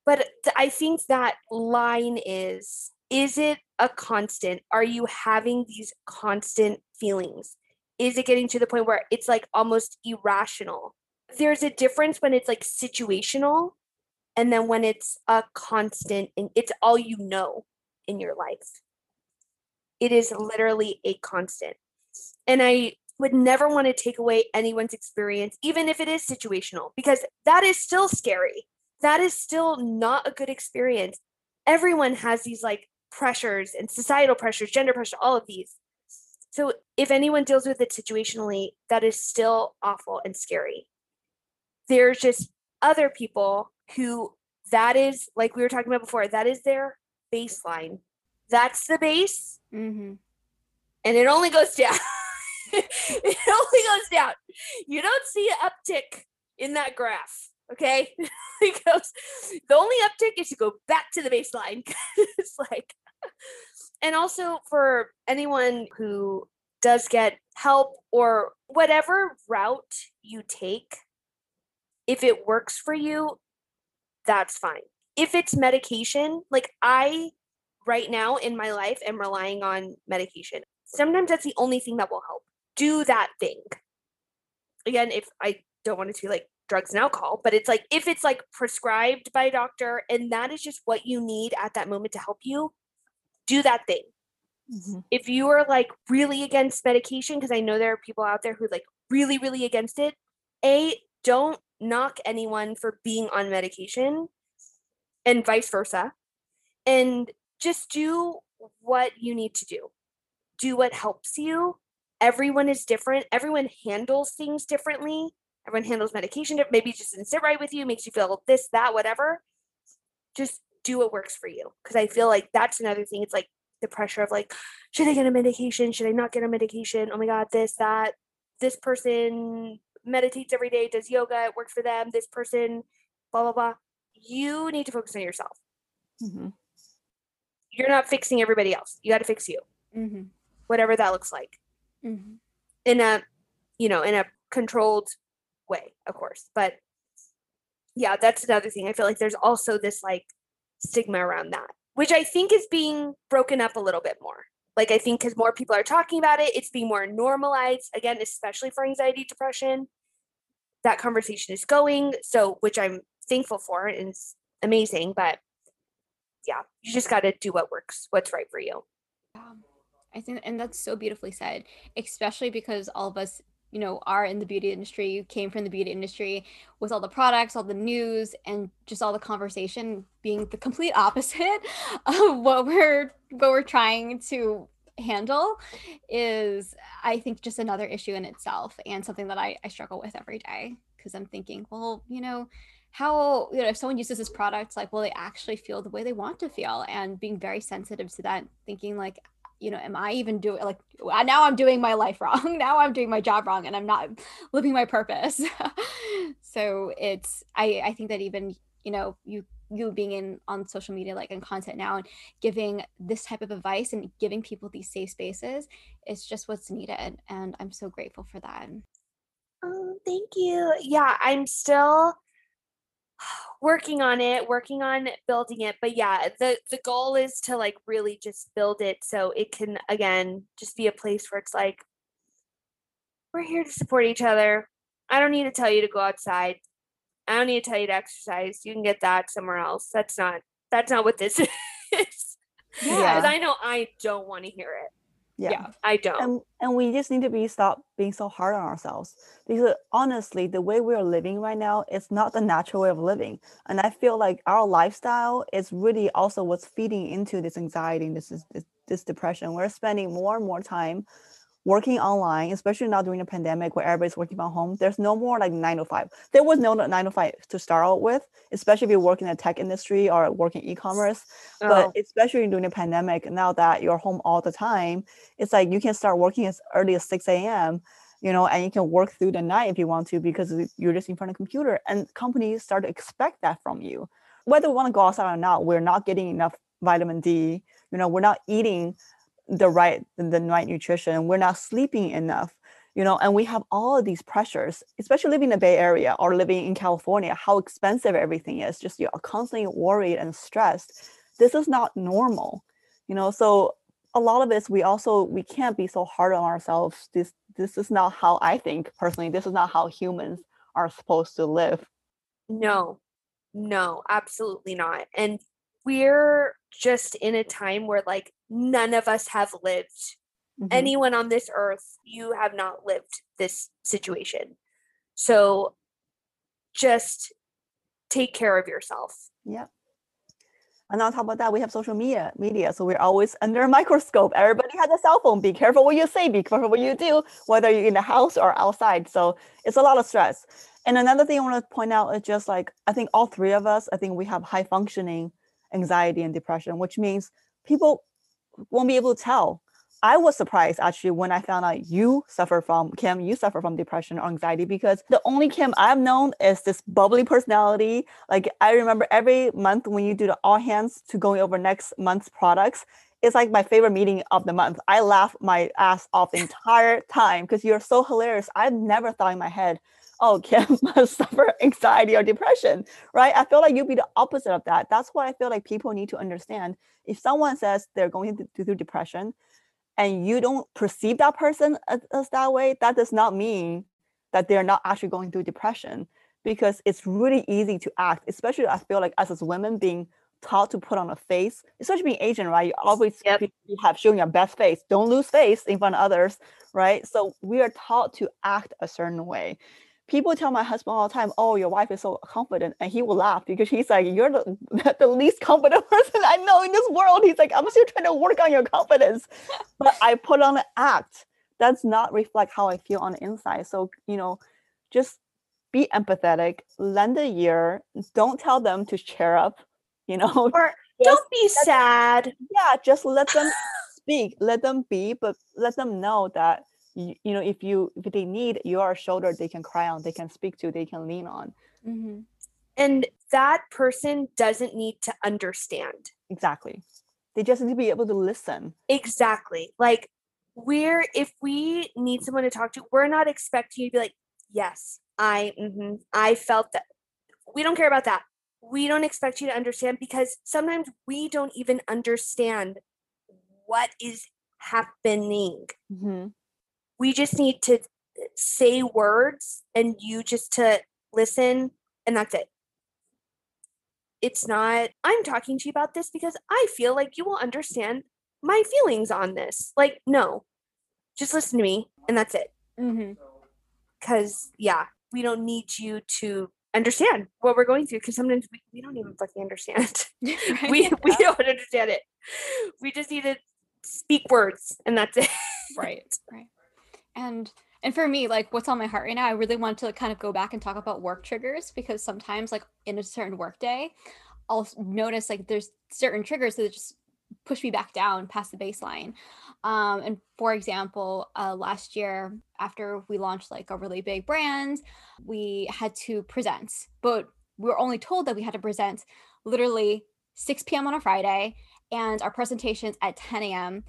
But I think that line is is it a constant? Are you having these constant feelings? Is it getting to the point where it's like almost irrational? There's a difference when it's like situational and then when it's a constant and it's all you know in your life. It is literally a constant. And i would never want to take away anyone's experience even if it is situational because that is still scary. That is still not a good experience. Everyone has these like pressures and societal pressures gender pressure all of these. So if anyone deals with it situationally that is still awful and scary. There's just other people who that is like we were talking about before that is their baseline. That's the base. Mm-hmm. and it only goes down. It only goes down. You don't see an uptick in that graph okay? It goes the only uptick is to go back to the baseline. It's like and also for anyone who does get help or whatever route you take if it works for you that's fine if it's medication like i right now in my life am relying on medication. Sometimes that's the only thing that will help. Do that thing. Again if i don't want it to be like drugs and alcohol but it's like if it's like prescribed by a doctor and that is just what you need at that moment to help you do that thing. Mhm. if you are like really against medication because i know there are people out there who like really really against it a don't knock anyone for being on medication and vice versa and just do what you need to do. Do what helps you. Everyone is different. Everyone handles things differently. Everyone handles medication maybe just doesn't sit right with you. Makes you feel this that whatever. Just do what works for you. Because i feel like that's another thing. It's like the pressure of like should i get a medication? Should i not get a medication? Oh my god this that. This person meditates every day does yoga it works for them. This person blah blah blah you need to focus on yourself. Mhm. you're not fixing everybody else. You got to fix you. Mm-hmm. whatever that looks like. Mm-hmm. in a you know in a controlled way of course. But yeah that's another thing. I feel like there's also this like stigma around that which i think is being broken up a little bit more. Like i think because more people are talking about it it's being more normalized again especially for anxiety depression. That conversation is going so which i'm thankful for and it's amazing but yeah you just got to do what works what's right for you. Um, I think, and that's so beautifully said, especially because all of us, you know, are in the beauty industry, you came from the beauty industry with all the products, all the news, and just all the conversation being the complete opposite of what we're what we're trying to handle is I think just another issue in itself and something that I, I struggle with every day because I'm thinking, well, you know, how you know if someone uses this product like will they actually feel the way they want to feel? And being very sensitive to that thinking like you know am i even doing like now i'm doing my life wrong. Now i'm doing my job wrong and i'm not living my purpose. So it's i i think that even you know you you being in on social media like in content now and giving this type of advice and giving people these safe spaces is just what's needed. And i'm so grateful for that. Oh, thank you. Yeah, I'm still working on it, working on building it. But yeah, the the goal is to like really just build it so it can again just be a place where it's like we're here to support each other. I don't need to tell you to go outside. I don't need to tell you to exercise. You can get that somewhere else. That's not that's not what this is. Yeah. Because I know I don't want to hear it. Yeah. I don't. and and we just need to be stop being so hard on ourselves because honestly the way we are living right now is not the natural way of living and i feel like our lifestyle is really also what's feeding into this anxiety and this is this, this depression we're spending more and more time working online especially now during the pandemic where everybody's working from home there's no more like nine to five. There was no nine to five to start out with especially if you work in the tech industry or work in e-commerce. But Oh, especially during the pandemic now that you're home all the time it's like you can start working as early as 6 a.m you know and you can work through the night if you want to because you're just in front of a computer and companies start to expect that from you. Whether we want to go outside or not we're not getting enough vitamin d you know we're not eating the right the right nutrition we're not sleeping enough you know and we have all of these pressures especially living in the bay area or living in california how expensive everything is just you're constantly worried and stressed. This is not normal you know so a lot of this we also we can't be so hard on ourselves. This this is not how i think personally. This is not how humans are supposed to live. No, no, absolutely not. And we're just in a time where like none of us have lived. Mhm. Anyone on this earth, you have not lived this situation. So just take care of yourself. Yeah. And on top of that, we have social media. Media, so we're always under a microscope. Everybody has a cell phone. Be careful what you say. Be careful what you do, whether you're in the house or outside. So it's a lot of stress. And another thing I want to point out is just like I think all three of us, I think we have high functioning anxiety and depression, which means people won't be able to tell. I was surprised actually when I found out you suffer from Kim, you suffer from depression or anxiety because the only Kim I've known is this bubbly personality. Like I remember every month when you do the all hands to going over next month's products, it's like my favorite meeting of the month. I laugh my ass off the entire time because you're so hilarious. I've never thought in my head, oh, Kim must suffer anxiety or depression, right? I feel like you'd be the opposite of that. That's why I feel like people need to understand if someone says they're going through depression and you don't perceive that person as, as that way, that does not mean that they're not actually going through depression because it's really easy to act, especially I feel like us as women being taught to put on a face, especially being Asian, right? You always Yep. you have showing your best face. Don't lose face in front of others, right? So we are taught to act a certain way. People tell my husband all the time, "Oh, your wife is so confident," and he will laugh because he's like, "You're the, the least confident person I know in this world." He's like, "I'm still trying to work on your confidence," but I put on an act. That's not reflect how I feel on the inside. So you know, just be empathetic, lend a ear. Don't tell them to cheer up. You know, Or don't be sad. yeah, just let them speak, let them be, but let them know that you, you know if you if they need your shoulder, they can cry on, they can speak to, they can lean on. Mm-hmm. And that person doesn't need to understand. Exactly. They just need to be able to listen. Exactly. Like we're if we need someone to talk to, we're not expecting you to be like, yes, I mhm, I felt that. We don't care about that. We don't expect you to understand because sometimes we don't even understand what is happening. Mhm. We just need to say words and you just to listen and that's it. It's not I'm talking to you about this because I feel like you will understand my feelings on this. Like, no, just listen to me and that's it. Mm-hmm. Because, yeah, we don't need you to understand what we're going through because sometimes we, we don't even fucking understand. we, we don't understand it. We just need to speak words and that's it. right right and and for me like what's on my heart right now i really want to kind of go back and talk about work triggers because sometimes like in a certain work day i'll notice like there's certain triggers that just push me back down past the baseline um and for example uh last year after we launched like a really big brand we had to present but we were only told that we had to present literally 6 p.m. on a Friday and our presentations at 10 a.m.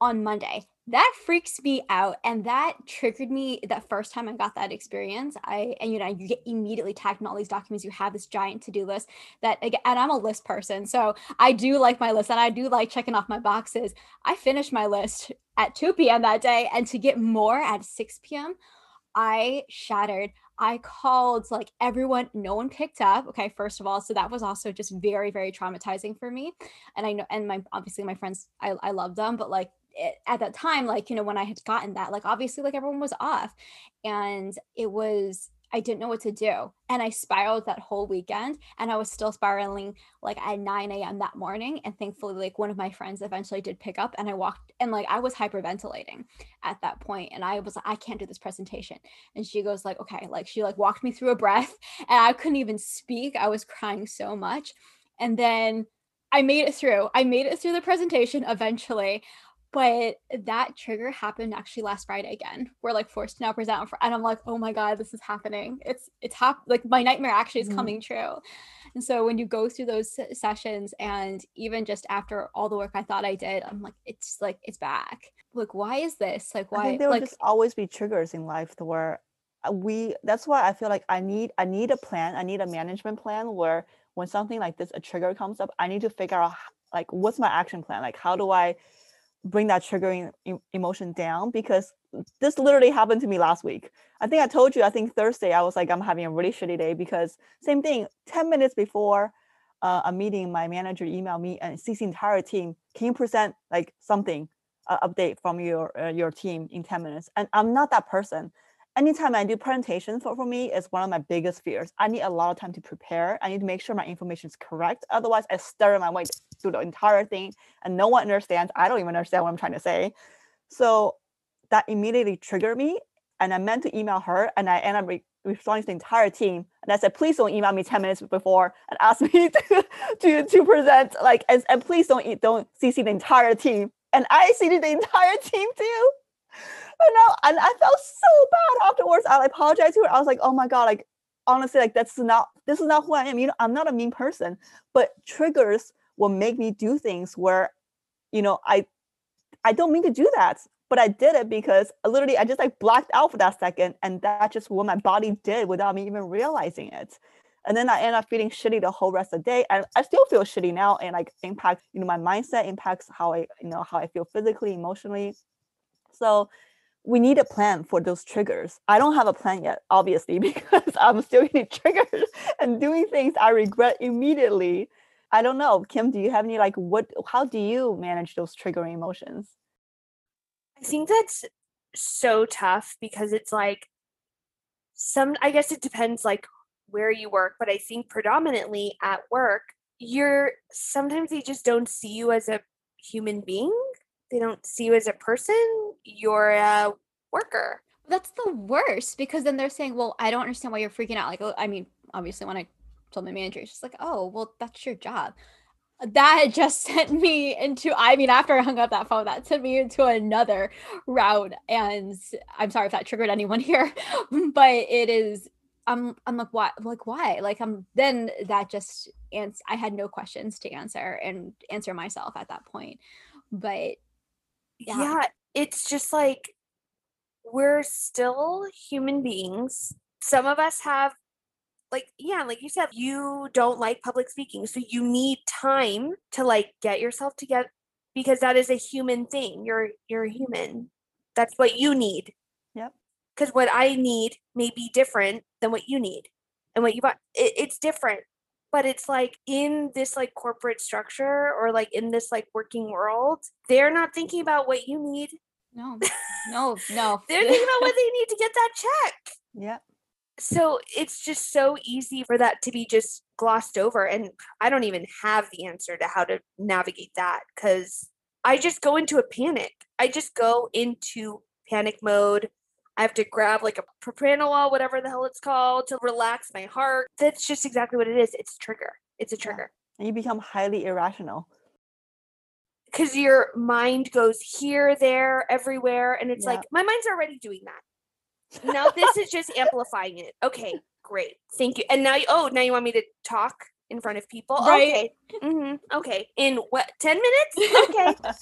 on Monday. That freaks me out. And that triggered me that first time I got that experience. I, and you know, you get immediately tagged in all these documents. You have this giant to do list that, and I'm a list person. So I do like my list and I do like checking off my boxes. I finished my list at 2 p.m. that day. And to get more at 6 p.m., I shattered. I called like everyone, no one picked up. Okay, first of all, so that was also just very, very traumatizing for me. And I know, and my obviously my friends, I, I love them, but like at that time, like you know, when I had gotten that, like obviously, like everyone was off, and it was I didn't know what to do. And I spiraled that whole weekend and I was still spiraling like at 9 a.m. that morning. And thankfully, like one of my friends eventually did pick up and I walked and like I was hyperventilating at that point And I was like, I can't do this presentation. And she goes, like, okay, like she like walked me through a breath and I couldn't even speak. I was crying so much. And then I made it through. I made it through the presentation eventually but that trigger happened actually last Friday again. We're like forced to now present, for, and I'm like, oh my god, this is happening. It's it's hap- like my nightmare actually is mm-hmm. coming true. And so when you go through those sessions, and even just after all the work I thought I did, I'm like, it's like it's back. Like, why is this? Like, why? I think there like, will just always be triggers in life to where uh, we. That's why I feel like I need I need a plan. I need a management plan where when something like this a trigger comes up, I need to figure out like what's my action plan. Like, how do I bring that triggering emotion down because this literally happened to me last week. I think I told you, I think Thursday, I was like, I'm having a really shitty day because same thing, 10 minutes before uh, a meeting, my manager emailed me and the entire team, can you present like something, uh, update from your, uh, your team in 10 minutes? And I'm not that person anytime I do presentation for, for me is one of my biggest fears. I need a lot of time to prepare. I need to make sure my information is correct. Otherwise, I stutter my way through the entire thing and no one understands. I don't even understand what I'm trying to say. So that immediately triggered me. And I meant to email her and I ended up re- responding to the entire team. And I said, please don't email me 10 minutes before and ask me to, to, to present like, and, and please don't, don't CC the entire team. And I CC the entire team too and now and I felt so bad afterwards. I apologized to her. I was like, oh my god, like honestly, like that's not this is not who I am. You know, I'm not a mean person, but triggers will make me do things where, you know, I I don't mean to do that, but I did it because literally I just like blacked out for that second, and that's just what my body did without me even realizing it. And then I end up feeling shitty the whole rest of the day. And I still feel shitty now and like impacts, you know, my mindset impacts how I, you know, how I feel physically, emotionally. So we need a plan for those triggers. I don't have a plan yet, obviously, because I'm still getting triggered and doing things I regret immediately. I don't know. Kim, do you have any like what how do you manage those triggering emotions? I think that's so tough because it's like some I guess it depends like where you work, but I think predominantly at work, you're sometimes they just don't see you as a human being they don't see you as a person you're a worker. That's the worst because then they're saying well i don't understand why you're freaking out. Like oh, i mean obviously when i told my manager she's like oh well that's your job. That just sent me into i mean after i hung up that phone that sent me into another route and i'm sorry if that triggered anyone here but it is i'm i'm like why like why? Like i'm then that just and i had no questions to answer and answer myself at that point but yeah. yeah it's just like we're still human beings. Some of us have like yeah like you said you don't like public speaking so you need time to like get yourself together because that is a human thing. You're you're human. That's what you need. Yep. Because what i need may be different than what you need and what you want. It, it's different but it's like in this like corporate structure or like in this like working world they're not thinking about what you need. No. No no. They're thinking about what they need to get that check. Yeah. So it's just so easy for that to be just glossed over and i don't even have the answer to how to navigate that because i just go into a panic. I just go into panic mode I have to grab like a propranolol, whatever the hell it's called, to relax my heart. That's just exactly what it is. It's trigger. It's a trigger. Yeah. And you become highly irrational. Because your mind goes here, there, everywhere. And it's yeah. like, my mind's already doing that. Now this is just amplifying it. Okay, great. Thank you. And now, you, oh, now you want me to talk in front of people. Right. Okay. hmm Okay. In what, 10 minutes? Okay.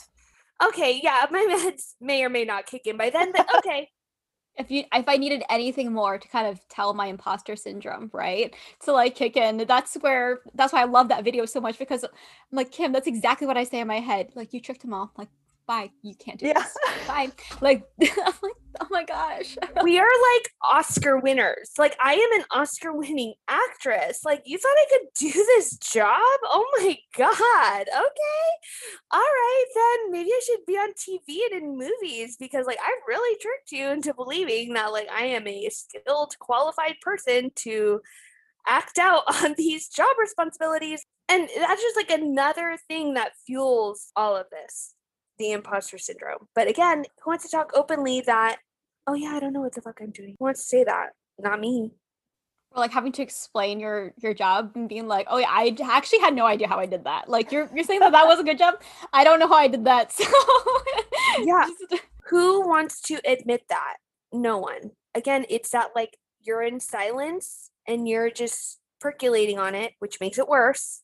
okay. Yeah. My meds may or may not kick in by then, but okay. If you if I needed anything more to kind of tell my imposter syndrome, right? To like kick in, that's where that's why I love that video so much because I'm like Kim, that's exactly what I say in my head. Like you tricked them all. Like bye, you can't do Yeah. this. Bye. Like I'm like, oh my gosh. we are like Oscar winners. Like I am an Oscar winning actress. Like you thought I could do this job? Oh my god. Okay. All right then maybe I should be on TV and in movies because like I really tricked you into believing that like I am a skilled qualified person to act out on these job responsibilities. And that's just like another thing that fuels all of this. The imposter syndrome. But again, who wants to talk openly that oh yeah, I don't know what the fuck I'm doing. Who wants to say that? Not me. Or like having to explain your your job and being like, oh yeah, I actually had no idea how I did that. Like you're you're saying that that was a good job. I don't know how I did that. So Yeah. just- Who wants to admit that? No one. Again, it's that like you're in silence and you're just percolating on it, which makes it worse.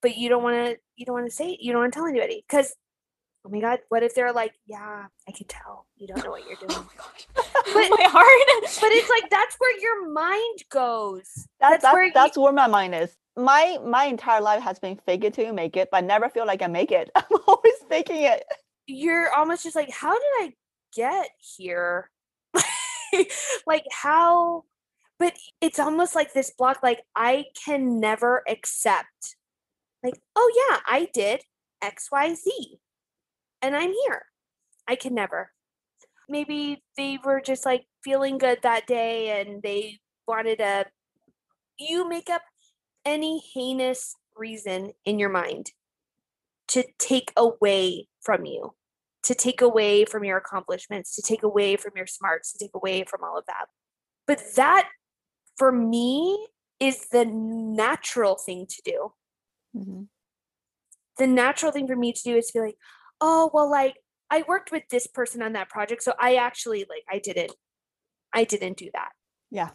But you don't want to you don't want to say it. You don't want to tell anybody cuz oh my god, what if they're like, "Yeah, I can tell. You don't know what you're oh doing." my. But- my heart. but it's like that's where your mind goes. That's That's that's, where you- that's where my mind is. My my entire life has been fake it till you make it, but I never feel like I make it. I'm always faking it. you're almost just like, how did I get here? like how but it's almost like this block like I can never accept like, oh yeah, I did XYZ. And I'm here. I can never. Maybe they were just like feeling good that day and they wanted to you make up any heinous reason in your mind to take away from you, to take away from your accomplishments, to take away from your smarts, to take away from all of that. But that, for me, is the natural thing to do. Mhm. The natural thing for me to do is to be like, oh, well, like I worked with this person on that project. So I actually, like, I didn't, I didn't do that. Yeah.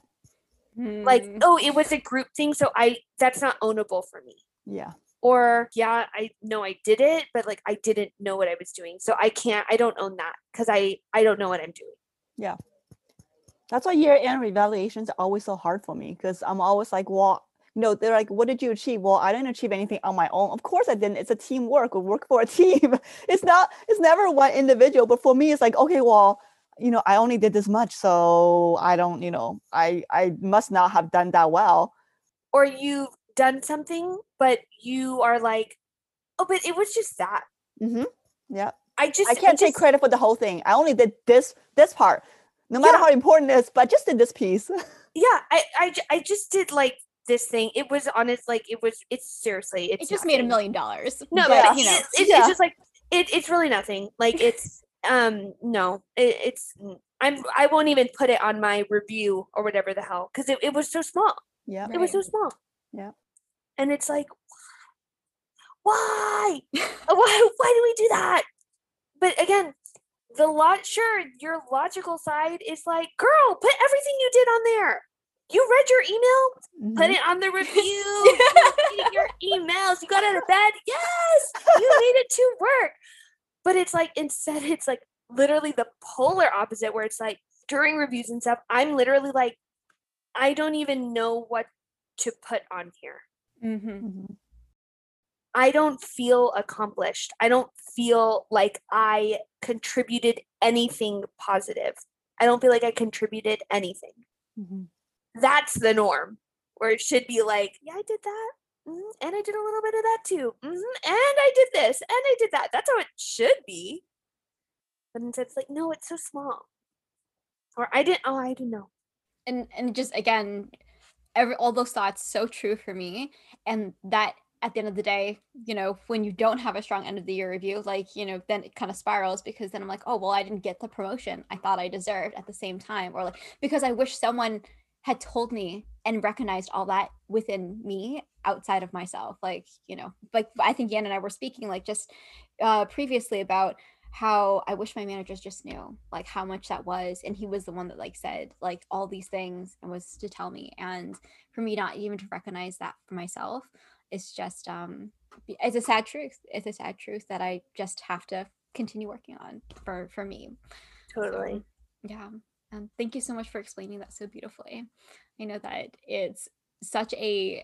Like, Hmm. oh, it was a group thing. So I, that's not ownable for me. Yeah. or yeah i know i did it but like i didn't know what i was doing so i can't i don't own that because i i don't know what i'm doing Yeah. That's why year end evaluations are always so hard for me because I'm always like, well, you know, they're like, what did you achieve? Well, I didn't achieve anything on my own. Of course I didn't. It's a teamwork. We work for a team. It's not, it's never one individual. But for me, it's like, okay, well, you know, I only did this much. So I don't, you know, I I must not have done that well. or you've done something but you are like oh but it was just that Mm-hmm. Yeah. i just I can't take just, credit for the whole thing. I only did this this part. No matter Yeah. how important it is, but I just did this piece. yeah I, I i just did like this thing it was honest like it was it's seriously it's it just made a million dollars. no Yeah. but you know. it's, it's, Yeah. it's just like it, it's really nothing like it's um no it, it's n- i'm i won't even put it on my review or whatever the hell because it, it was so small yeah. It was so small. Yeah. And it's like, why? why? Why do we do that? But again, the lot sure your logical side is like, girl, put everything you did on there. You read your email, put Mhm. it on the review. your emails. You got out of bed. Yes, you made it to work. But it's like instead, it's like literally the polar opposite, where it's like during reviews and stuff, I'm literally like, I don't even know what to put on here. hmm Mhm. I don't feel accomplished. I don't feel like I contributed anything positive. I don't feel like I contributed anything. Mhm. That's the norm, where it should be like, yeah, I did that. mhm, and I did a little bit of that too. mhm, and I did this and I did that. That's how it should be. But instead, it's like, no, it's so small. Or I didn't, oh, I didn't know. and and just again every all those thoughts so true for me and that at the end of the day you know when you don't have a strong end of the year review like you know then it kind of spirals because then i'm like oh well i didn't get the promotion i thought i deserved at the same time or like because i wish someone had told me and recognized all that within me outside of myself like you know like i think yan and i were speaking like just uh previously about how I wish my managers just knew like how much that was. And he was the one that like said like all these things and was to tell me. And for me not even to recognize that for myself, it's just um it's a sad truth. It's a sad truth that I just have to continue working on for for me. Totally. So, yeah. Um, thank you so much for explaining that so beautifully. I know that it's such a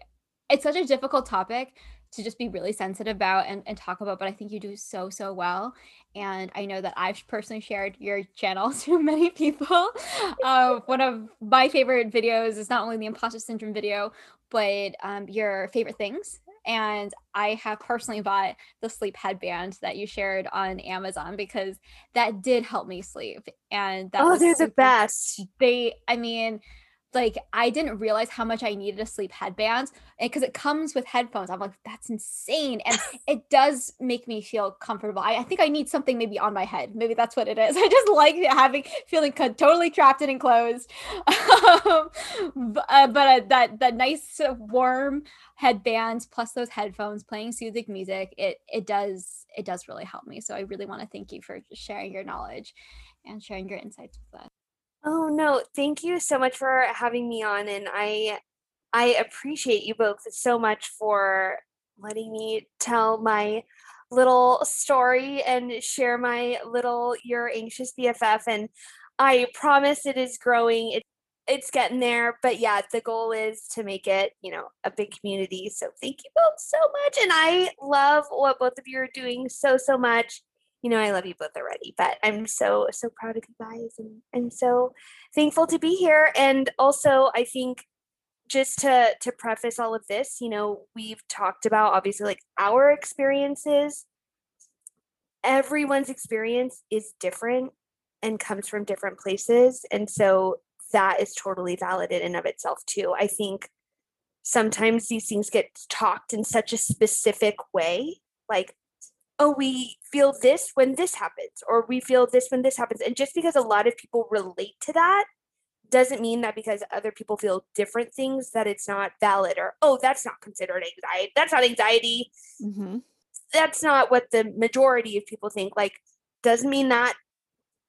it's such a difficult topic to just be really sensitive about and, and talk about but i think you do so so well. And i know that i've personally shared your channel to many people. Uh, one of my favorite videos is not only the imposter syndrome video but um, your favorite things and i have personally bought the sleep headband that you shared on amazon because that did help me sleep and that oh they're super, the best. they i mean like I didn't realize how much I needed a sleep headband because it comes with headphones. I'm like, that's insane. And it does make me feel comfortable. I, I, think I need something maybe on my head. Maybe that's what it is. I just like having feeling totally trapped and enclosed. um, but, uh, but uh, that that nice warm headband plus those headphones playing soothing music, it it does it does really help me. So I really want to thank you for sharing your knowledge and sharing your insights with us. Oh no, thank you so much for having me on and I I appreciate you both so much for letting me tell my little story and share my little your anxious BFF and I promise it is growing. It, it's getting there, but yeah, the goal is to make it, you know, a big community. So thank you both so much and I love what both of you are doing so so much you know, I love you both already, but I'm so, so proud of you guys and I'm so thankful to be here. And also, I think just to to preface all of this, you know, we've talked about obviously like our experiences. Everyone's experience is different and comes from different places. And so that is totally valid in and of itself too. I think sometimes these things get talked in such a specific way. Like oh, we feel this when this happens, or we feel this when this happens. And just because a lot of people relate to that doesn't mean that because other people feel different things that it's not valid or, oh, that's not considered anxiety. That's not anxiety. Mm-hmm. That's not what the majority of people think. Like, doesn't mean that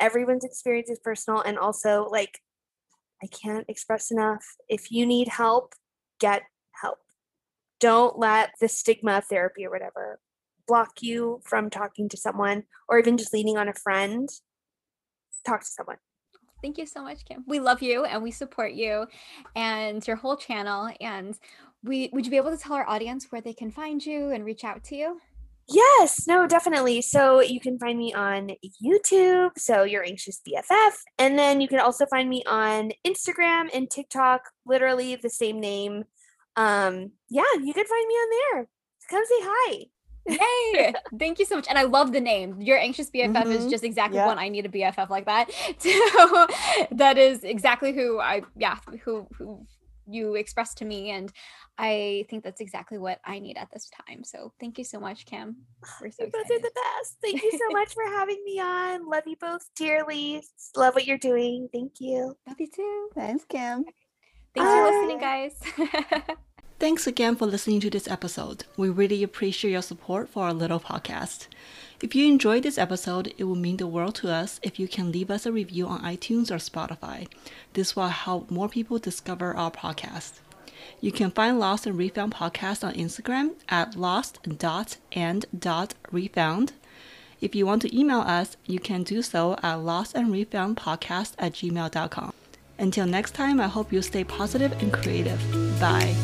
everyone's experience is personal. And also, like, I can't express enough. If you need help, get help. Don't let the stigma of therapy or whatever block you from talking to someone or even just leaning on a friend, talk to someone. Thank you so much, Kim. We love you and we support you and your whole channel. And we would you be able to tell our audience where they can find you and reach out to you? Yes, no, definitely. So you can find me on YouTube, so your anxious BFF, and then you can also find me on Instagram and TikTok, literally the same name. Um, yeah, you can find me on there. Come say hi. Hey, thank you so much. And I love the name. Your anxious BFF mm-hmm. is just exactly yeah. what I need a BFF like that. So that is exactly who I yeah, who who you expressed to me and I think that's exactly what I need at this time. So thank you so much, Kim. We're so you both are the best. Thank you so much for having me on. Love you both dearly. Love what you're doing. Thank you. Love you too. Thanks, Kim. Thanks Bye. for listening, guys. Thanks again for listening to this episode. We really appreciate your support for our little podcast. If you enjoyed this episode, it will mean the world to us if you can leave us a review on iTunes or Spotify. This will help more people discover our podcast. You can find Lost and Refound podcast on Instagram at lost.and.refound. If you want to email us, you can do so at lostandrefoundpodcast at gmail.com. Until next time, I hope you stay positive and creative. Bye.